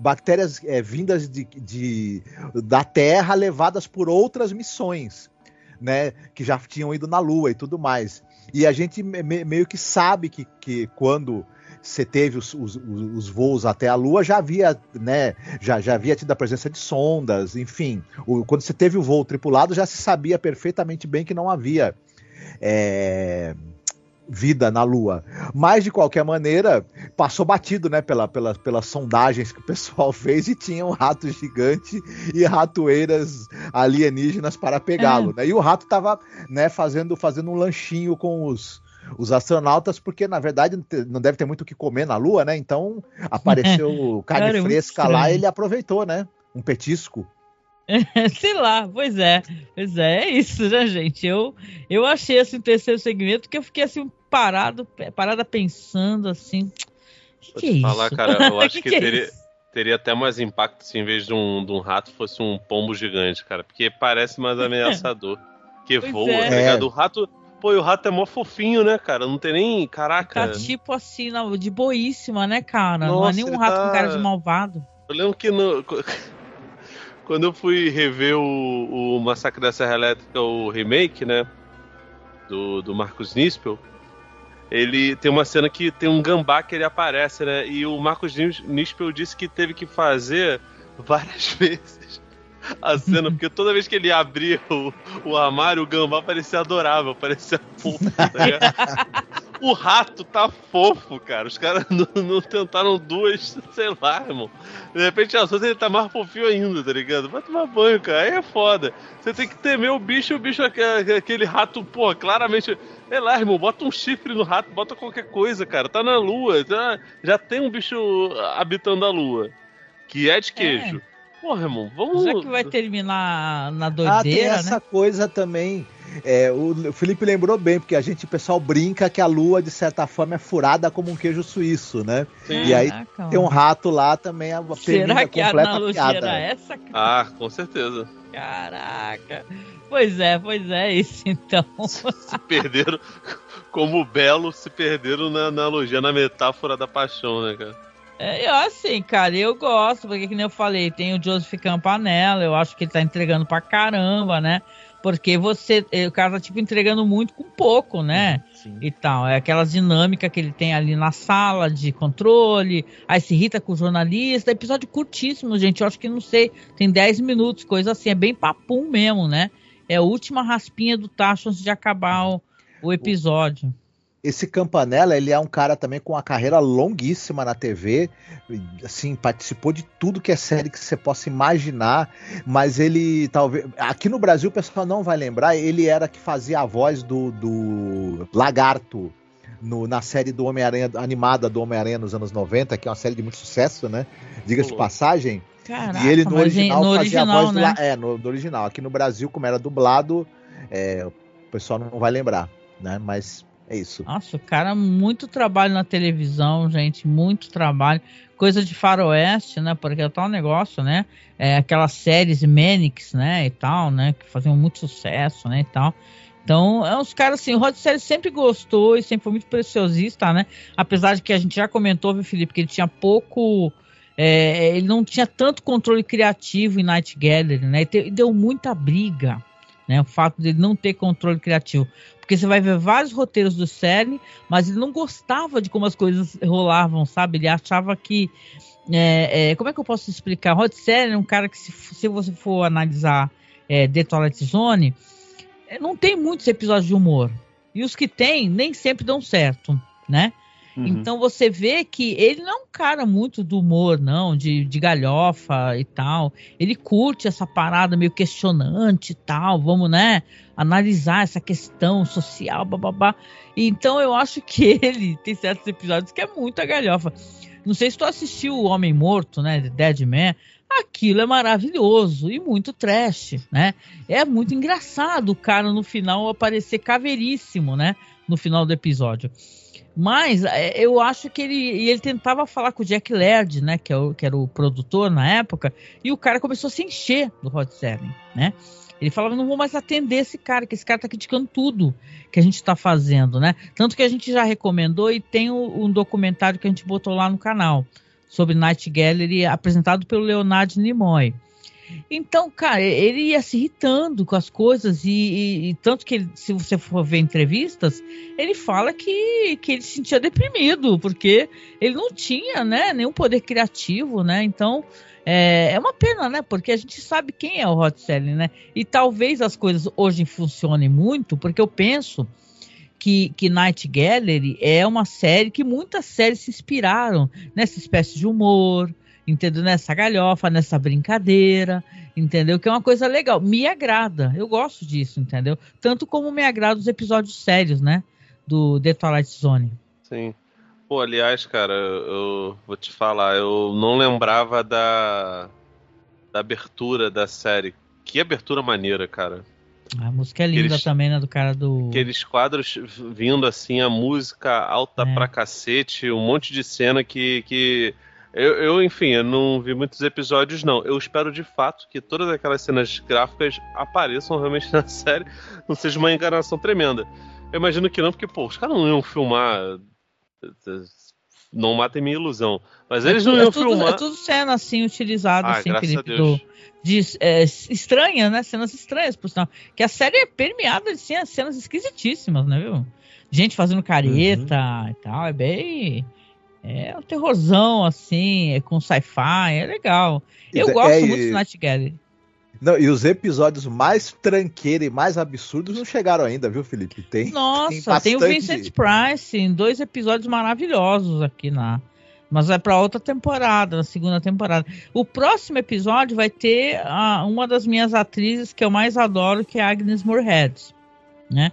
Speaker 3: bactérias é, vindas de, de, da Terra levadas por outras missões né, que já tinham ido na Lua e tudo mais. E a gente me, meio que sabe que, que quando você teve os, os, os, voos até a Lua, já havia, né, já, já havia tido a presença de sondas, enfim. O, quando você teve o voo tripulado, já se sabia perfeitamente bem que não havia é, vida na Lua. Mas, de qualquer maneira, passou batido, né, pela, pela, pelas sondagens que o pessoal [LAUGHS] fez e tinha um rato gigante e ratoeiras alienígenas para pegá-lo, é. né? E o rato estava, né, fazendo, fazendo um lanchinho com os, os astronautas, porque na verdade não deve ter muito o que comer na Lua, né? Então apareceu [LAUGHS] carne Cara, fresca lá e ele aproveitou, né? Um petisco. [LAUGHS]
Speaker 2: Sei lá, pois é. Pois é, é isso, né, gente? Eu, eu achei assim, o terceiro segmento que eu fiquei assim parado, parada pensando assim. Que Vou que te é falar,
Speaker 4: isso? cara, eu [LAUGHS] acho que, que, que é teria, é teria até mais impacto se em vez de um, de um rato fosse um pombo gigante, cara. Porque parece mais ameaçador. [LAUGHS] que pois voa, é. tá ligado? O rato. Pô, e o rato é mó fofinho, né, cara? Não tem nem. Caraca.
Speaker 2: Tá tipo assim, de boíssima, né, cara? Nossa, não é nem um rato tá... com cara de malvado.
Speaker 4: Eu lembro que no. [LAUGHS] Quando eu fui rever o, o Massacre da Serra Elétrica, o remake, né? Do, do Marcos Nispel, ele tem uma cena que tem um gambá que ele aparece, né? E o Marcos Nispel disse que teve que fazer [LAUGHS] várias vezes a cena, porque toda vez que ele abria o, o armário, o gambá parecia adorável, parecia fofo, tá [LAUGHS] O rato tá fofo, cara. Os caras [LAUGHS] não, não, tentaram duas, sei lá, irmão. De repente, às vezes ele tá mais fofinho ainda, tá ligado? Vai tomar banho, cara. Aí é foda. Você tem que temer o bicho, o bicho, aquele rato, pô, claramente. Sei lá, irmão, bota um chifre no rato, bota qualquer coisa, cara. Tá na lua, já, já tem um bicho habitando a lua. Que é de queijo. É. Porra, irmão, vamos.
Speaker 2: Já que vai terminar na doideira, ah, tem
Speaker 3: essa
Speaker 2: né?
Speaker 3: coisa também. É, o Felipe lembrou bem, porque a gente, o pessoal brinca que a lua, de certa forma, é furada como um queijo suíço, né? Sim. E aí Caraca, tem um rato lá também, a
Speaker 2: Será que a analogia piada. era essa?
Speaker 4: Cara? Ah, com certeza.
Speaker 2: Caraca. Pois é, pois é, isso então.
Speaker 4: Se perderam, como belo, se perderam na analogia, na metáfora da paixão, né, cara?
Speaker 2: É, eu assim, cara, eu gosto, porque que nem eu falei, tem o Joseph Campanella, eu acho que ele tá entregando pra caramba, né? Porque você, o cara tá tipo entregando muito com pouco, né? Sim. E tal. É aquela dinâmica que ele tem ali na sala de controle, aí se irrita com o jornalista. Episódio curtíssimo, gente. Eu acho que não sei, tem 10 minutos, coisa assim. É bem papum mesmo, né? É a última raspinha do tacho antes de acabar o, o episódio
Speaker 3: esse Campanella, ele é um cara também com uma carreira longuíssima na TV, assim, participou de tudo que é série que você possa imaginar, mas ele talvez, aqui no Brasil o pessoal não vai lembrar, ele era que fazia a voz do, do Lagarto no, na série do Homem-Aranha, animada do Homem-Aranha nos anos 90, que é uma série de muito sucesso, né? Diga-se de passagem.
Speaker 2: Caraca,
Speaker 3: e ele no original
Speaker 2: no
Speaker 3: fazia
Speaker 2: original,
Speaker 3: a voz
Speaker 2: né?
Speaker 3: do. É, no, do original. Aqui no Brasil, como era dublado, é, o pessoal não vai lembrar, né? Mas é isso.
Speaker 2: Nossa, cara, muito trabalho na televisão, gente, muito trabalho. Coisa de faroeste, né? Porque é tal negócio, né? É, aquelas séries Manix, né? E tal, né? Que faziam muito sucesso, né? E tal. Então, é uns caras assim, o Rod Serling sempre gostou e sempre foi muito preciosista, né? Apesar de que a gente já comentou, viu, Felipe, que ele tinha pouco. é, ele não tinha tanto controle criativo em Night Gallery, né? E deu muita briga, né? O fato dele não ter controle criativo. Porque você vai ver vários roteiros do Serling, mas ele não gostava de como as coisas rolavam, sabe? Ele achava que. é, é, como é que eu posso explicar? Rod Serling é um cara que, se, se você for analisar é, The Twilight Zone, é, não tem muitos episódios de humor. E os que tem, nem sempre dão certo, né?
Speaker 5: Uhum.
Speaker 2: Então você vê que ele não é um cara muito do humor, não, de, de galhofa e tal. Ele curte essa parada meio questionante e tal, vamos, né, analisar essa questão social, bababá. Então eu acho que [LAUGHS] ele tem certos episódios que é muita galhofa. Não sei se tu assistiu O Homem Morto, né, de Dead Man. Aquilo é maravilhoso e muito trash, né? É muito engraçado o cara no final aparecer caveiríssimo, né? No final do episódio. Mas é, eu acho que ele, ele tentava falar com o Jack Laird, né, que, é o- que era o produtor na época, e o cara começou a se encher do Rod Serling, né? Ele falava, não vou mais atender esse cara, que esse cara tá criticando tudo que a gente tá fazendo, né? Tanto que a gente já recomendou e tem um documentário que a gente botou lá no canal sobre Night Gallery, apresentado pelo Leonardo Nimoy. Então, cara, ele ia se irritando com as coisas e, e- e tanto que ele, se você for ver entrevistas, ele fala que, que ele se sentia deprimido porque ele não tinha, né, nenhum poder criativo, né? Então é, é uma pena, né? Porque a gente sabe quem é o Rod Serling, né? E talvez as coisas hoje funcionem muito, porque eu penso que, que Night Gallery é uma série que muitas séries se inspiraram nessa espécie de humor, entendeu? Nessa galhofa, nessa brincadeira, entendeu? Que é uma coisa legal. Me agrada, eu gosto disso, entendeu? Tanto como me agrada os episódios sérios, né? Do The Twilight Zone.
Speaker 4: Sim. Pô, aliás, cara, eu vou te falar, eu não lembrava da, da abertura da série. Que abertura maneira, cara.
Speaker 2: A música é linda
Speaker 4: Aqueles-
Speaker 2: também, né? Do cara do.
Speaker 4: Aqueles quadros vindo assim, a música alta
Speaker 2: É.
Speaker 4: pra cacete, um monte de cena que. que... Eu, eu, enfim, eu não vi muitos episódios, não. Eu espero de fato que todas aquelas cenas gráficas apareçam realmente [LAUGHS] na série, não seja uma enganação tremenda. Eu imagino que não, porque, pô, os caras não iam filmar. Não matem minha ilusão. Mas eles não
Speaker 2: é,
Speaker 4: iam
Speaker 2: tudo,
Speaker 4: filmar.
Speaker 2: é tudo cena assim, utilizada,
Speaker 4: Ah,
Speaker 2: assim, Felipe, do, de, é, estranha, né? Cenas estranhas, por sinal. Que a série é permeada de cenas, cenas esquisitíssimas, né, viu? Gente fazendo careta
Speaker 4: Uhum.
Speaker 2: e tal, é bem. É um terrorzão, assim, é com sci-fi, é legal. Eu
Speaker 3: É,
Speaker 2: gosto
Speaker 3: e-
Speaker 2: muito de Night Gallery.
Speaker 3: Não, e os episódios mais tranqueira e mais absurdos não chegaram ainda, viu, Felipe? Tem.
Speaker 2: Nossa, tem, o
Speaker 3: bastante-
Speaker 2: Vincent Price em dois episódios maravilhosos aqui na. Mas é para outra temporada, na segunda temporada. O próximo episódio vai ter a- uma das minhas atrizes que eu mais adoro, que é a Agnes Moorehead, né?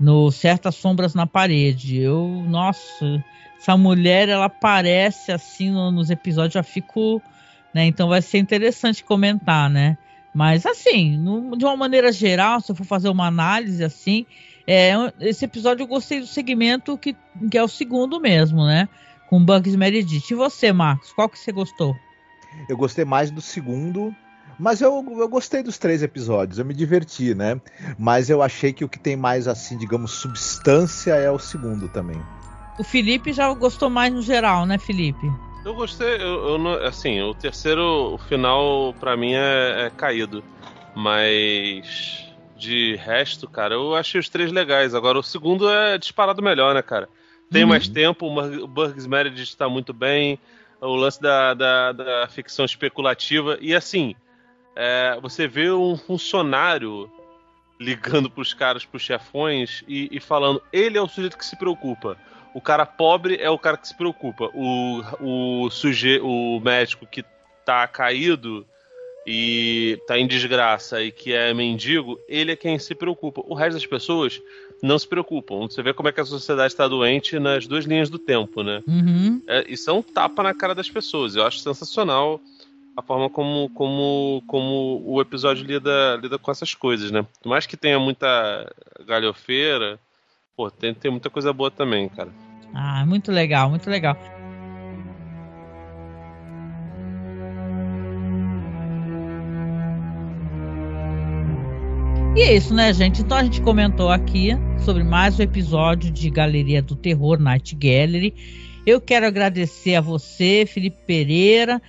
Speaker 2: No Certas Sombras na Parede. Eu, nossa, essa mulher, ela aparece assim no- nos episódios, já fico, né? Então vai ser interessante comentar, né? Mas assim, no- de uma maneira geral, se eu for fazer uma análise assim, é, esse episódio eu gostei do segmento que, que é o segundo mesmo, né? Com Bugs Meredith. E você, Marcos, qual que você gostou?
Speaker 3: Eu gostei mais do segundo, mas eu, eu gostei dos três episódios, eu me diverti, né? Mas eu achei que o que tem mais, assim, digamos, substância é o segundo também.
Speaker 2: O Felipe já gostou mais no geral, né, Felipe?
Speaker 4: Eu gostei, eu, eu assim, o terceiro, o final pra mim é, é caído, mas de resto, cara, eu achei os três legais. Agora o segundo é disparado melhor, né, cara? Tem
Speaker 2: Uhum.
Speaker 4: mais tempo, o Burgs Meredith tá muito bem, o lance da, da, da ficção especulativa e assim, é, você vê um funcionário ligando pros caras, pros chefões e, e falando, ele é o sujeito que se preocupa. O cara pobre é o cara que se preocupa. O, o, suje, o médico que tá caído e tá em desgraça e que é mendigo, ele é quem se preocupa. O resto das pessoas não se preocupam. Você vê como é que a sociedade está doente nas duas linhas do tempo, né?
Speaker 2: Uhum.
Speaker 4: É, isso é um tapa na cara das pessoas. Eu acho sensacional a forma como, como, como o episódio lida, lida com essas coisas, né? Por mais que tenha muita galhofeira, pô, tem, tem muita coisa boa também, cara.
Speaker 2: Ah, muito legal, muito legal. E é isso, né, gente? Então a gente comentou aqui sobre mais um episódio de Galeria do Terror Night Gallery. Eu quero agradecer a você, Felipe Pereira,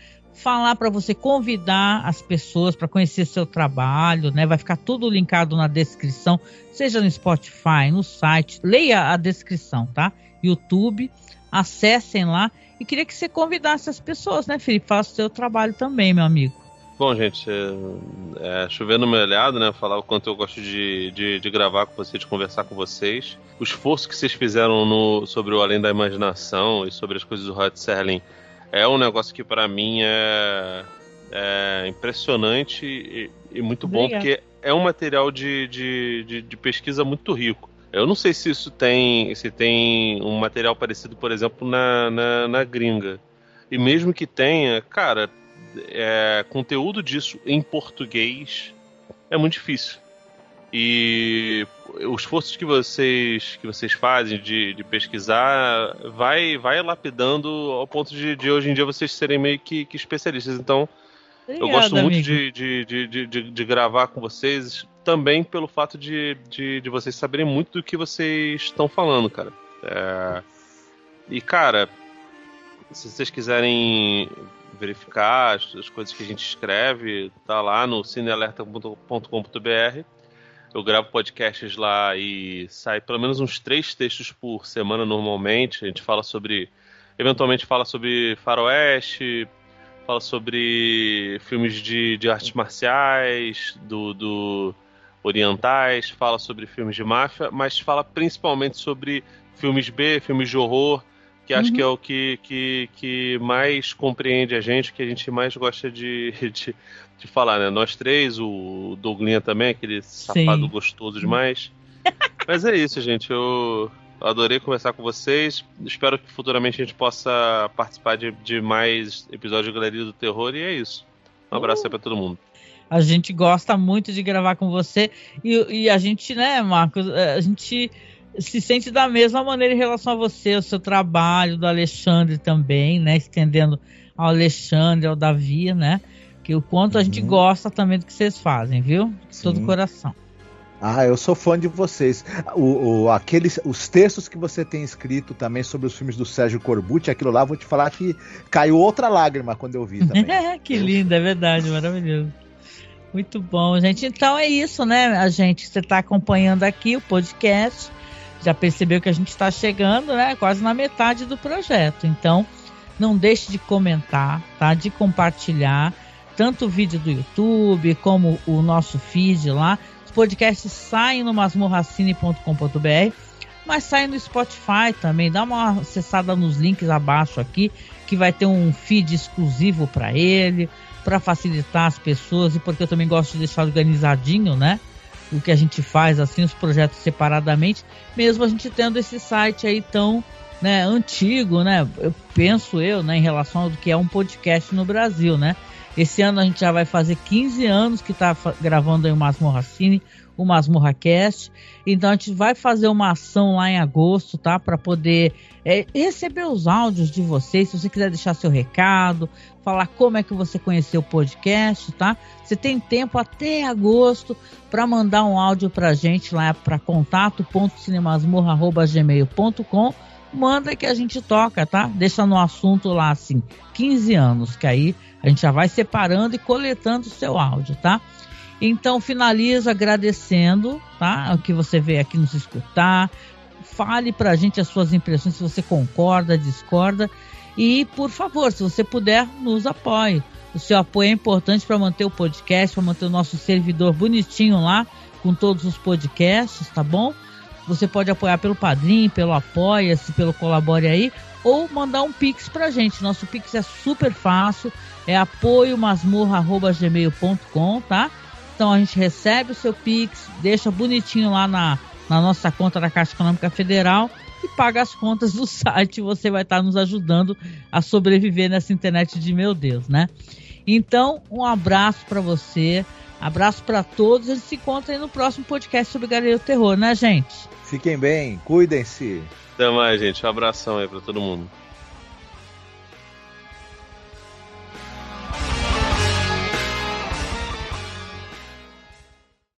Speaker 2: falar para você convidar as pessoas para conhecer seu trabalho, né? Vai ficar tudo linkado na descrição, seja no Spotify, no site. Leia a descrição, tá? YouTube, acessem lá. E queria que você convidasse as pessoas, né, Felipe? Faça o seu trabalho também, meu amigo.
Speaker 4: Bom, gente, é, é, meu olhado, né? Falar o quanto eu gosto de, de, de, gravar com vocês, de conversar com vocês. O esforço que vocês fizeram no, sobre o Além da Imaginação e sobre as coisas do Rod Serling é um negócio que para mim é, é impressionante e, e muito bom, Obrigada. porque é um material de, de, de, de, pesquisa muito rico. Eu não sei se isso tem, se tem um material parecido, por exemplo, na, na, na gringa. E mesmo que tenha, cara, é, conteúdo disso em português é muito difícil. E os esforços que vocês que vocês fazem de, de pesquisar vai vai lapidando ao ponto de, de hoje em dia vocês serem meio que, que especialistas. Então, Obrigada, eu gosto muito de, de, de, de, gravar com vocês também pelo fato de, de, de vocês saberem muito do que vocês estão falando, cara. É... E, cara, se vocês quiserem verificar as, as, coisas que a gente escreve, tá lá no cinealerta.com.br. Eu gravo podcasts lá e sai pelo menos uns três textos por semana normalmente. A gente fala sobre. Eventualmente fala sobre faroeste, fala sobre filmes de, de artes marciais, do, do orientais, fala sobre filmes de máfia, mas fala principalmente sobre filmes B, filmes de horror, que acho uhum. que é o que, que, que mais compreende a gente, que a gente mais gosta de, [LAUGHS] de, de falar, né? Nós três, o Douglinha também, aquele safado Sim. gostoso demais. [LAUGHS] Mas é isso, gente. Eu adorei conversar com vocês. Espero que futuramente a gente possa participar de, de mais episódios de Galeria do Terror. E é isso. Um abraço uh. aí pra todo mundo.
Speaker 2: A gente gosta muito de gravar com você. E, e a gente, né, Marcos, a gente se sente da mesma maneira em relação a você, ao seu trabalho, do Alexandre também, né? Estendendo ao Alexandre, ao Davi, né? Que o quanto a gente uhum. gosta também do que vocês fazem, viu? De todo o coração.
Speaker 3: Ah, eu sou fã de vocês. O, o, aqueles, os textos que você tem escrito também sobre os filmes do Sérgio Corbucci, aquilo lá, vou te falar que caiu outra lágrima quando eu vi também. [LAUGHS]
Speaker 2: que lindo, é verdade, maravilhoso. Muito bom, gente. Então é isso, né, a gente? Você está acompanhando aqui o podcast já percebeu que a gente está chegando, né, quase na metade do projeto. Então, não deixe de comentar, tá? De compartilhar tanto o vídeo do YouTube como o nosso feed lá. Os podcasts saem no masmorracine.com.br, mas saem no Spotify também. Dá uma acessada nos links abaixo aqui, que vai ter um feed exclusivo para ele, para facilitar as pessoas e porque eu também gosto de deixar organizadinho, né? o que a gente faz, assim, os projetos separadamente, mesmo a gente tendo esse site aí tão né, antigo, né? Eu penso eu, né, em relação ao que é um podcast no Brasil, né? Esse ano a gente já vai fazer 15 anos que está gravando aí o Masmorra Cine, o Masmorra Cast. Então a gente vai fazer uma ação lá em agosto, tá? Para poder é, receber os áudios de vocês. Se você quiser deixar seu recado, falar como é que você conheceu o podcast, tá? Você tem tempo até agosto para mandar um áudio para gente lá para contato.cinemasmorra.gmail.com manda que a gente toca, tá? Deixa no assunto lá assim, 15 anos, que aí a gente já vai separando e coletando o seu áudio, tá? Então finalizo agradecendo, tá? O que você veio aqui nos escutar. Fale pra gente as suas impressões, se você concorda, discorda. E, por favor, se você puder, nos apoie. O seu apoio é importante para manter o podcast, para manter o nosso servidor bonitinho lá, com todos os podcasts, tá bom? Você pode apoiar pelo Padrim, pelo Apoia-se, pelo Colabore aí, ou mandar um pix pra gente. Nosso pix é super fácil, é apoiomasmorra.gmail.com, tá? Então a gente recebe o seu pix, deixa bonitinho lá na, na nossa conta da Caixa Econômica Federal e paga as contas do [LAUGHS] site. Você vai estar nos ajudando a sobreviver nessa internet de meu Deus, né? Então, um abraço para você, abraço para todos. A gente se encontra aí no próximo podcast sobre Galeria do Terror, né, gente?
Speaker 3: Fiquem bem, cuidem-se.
Speaker 4: Até mais, gente. Um abração aí para todo mundo.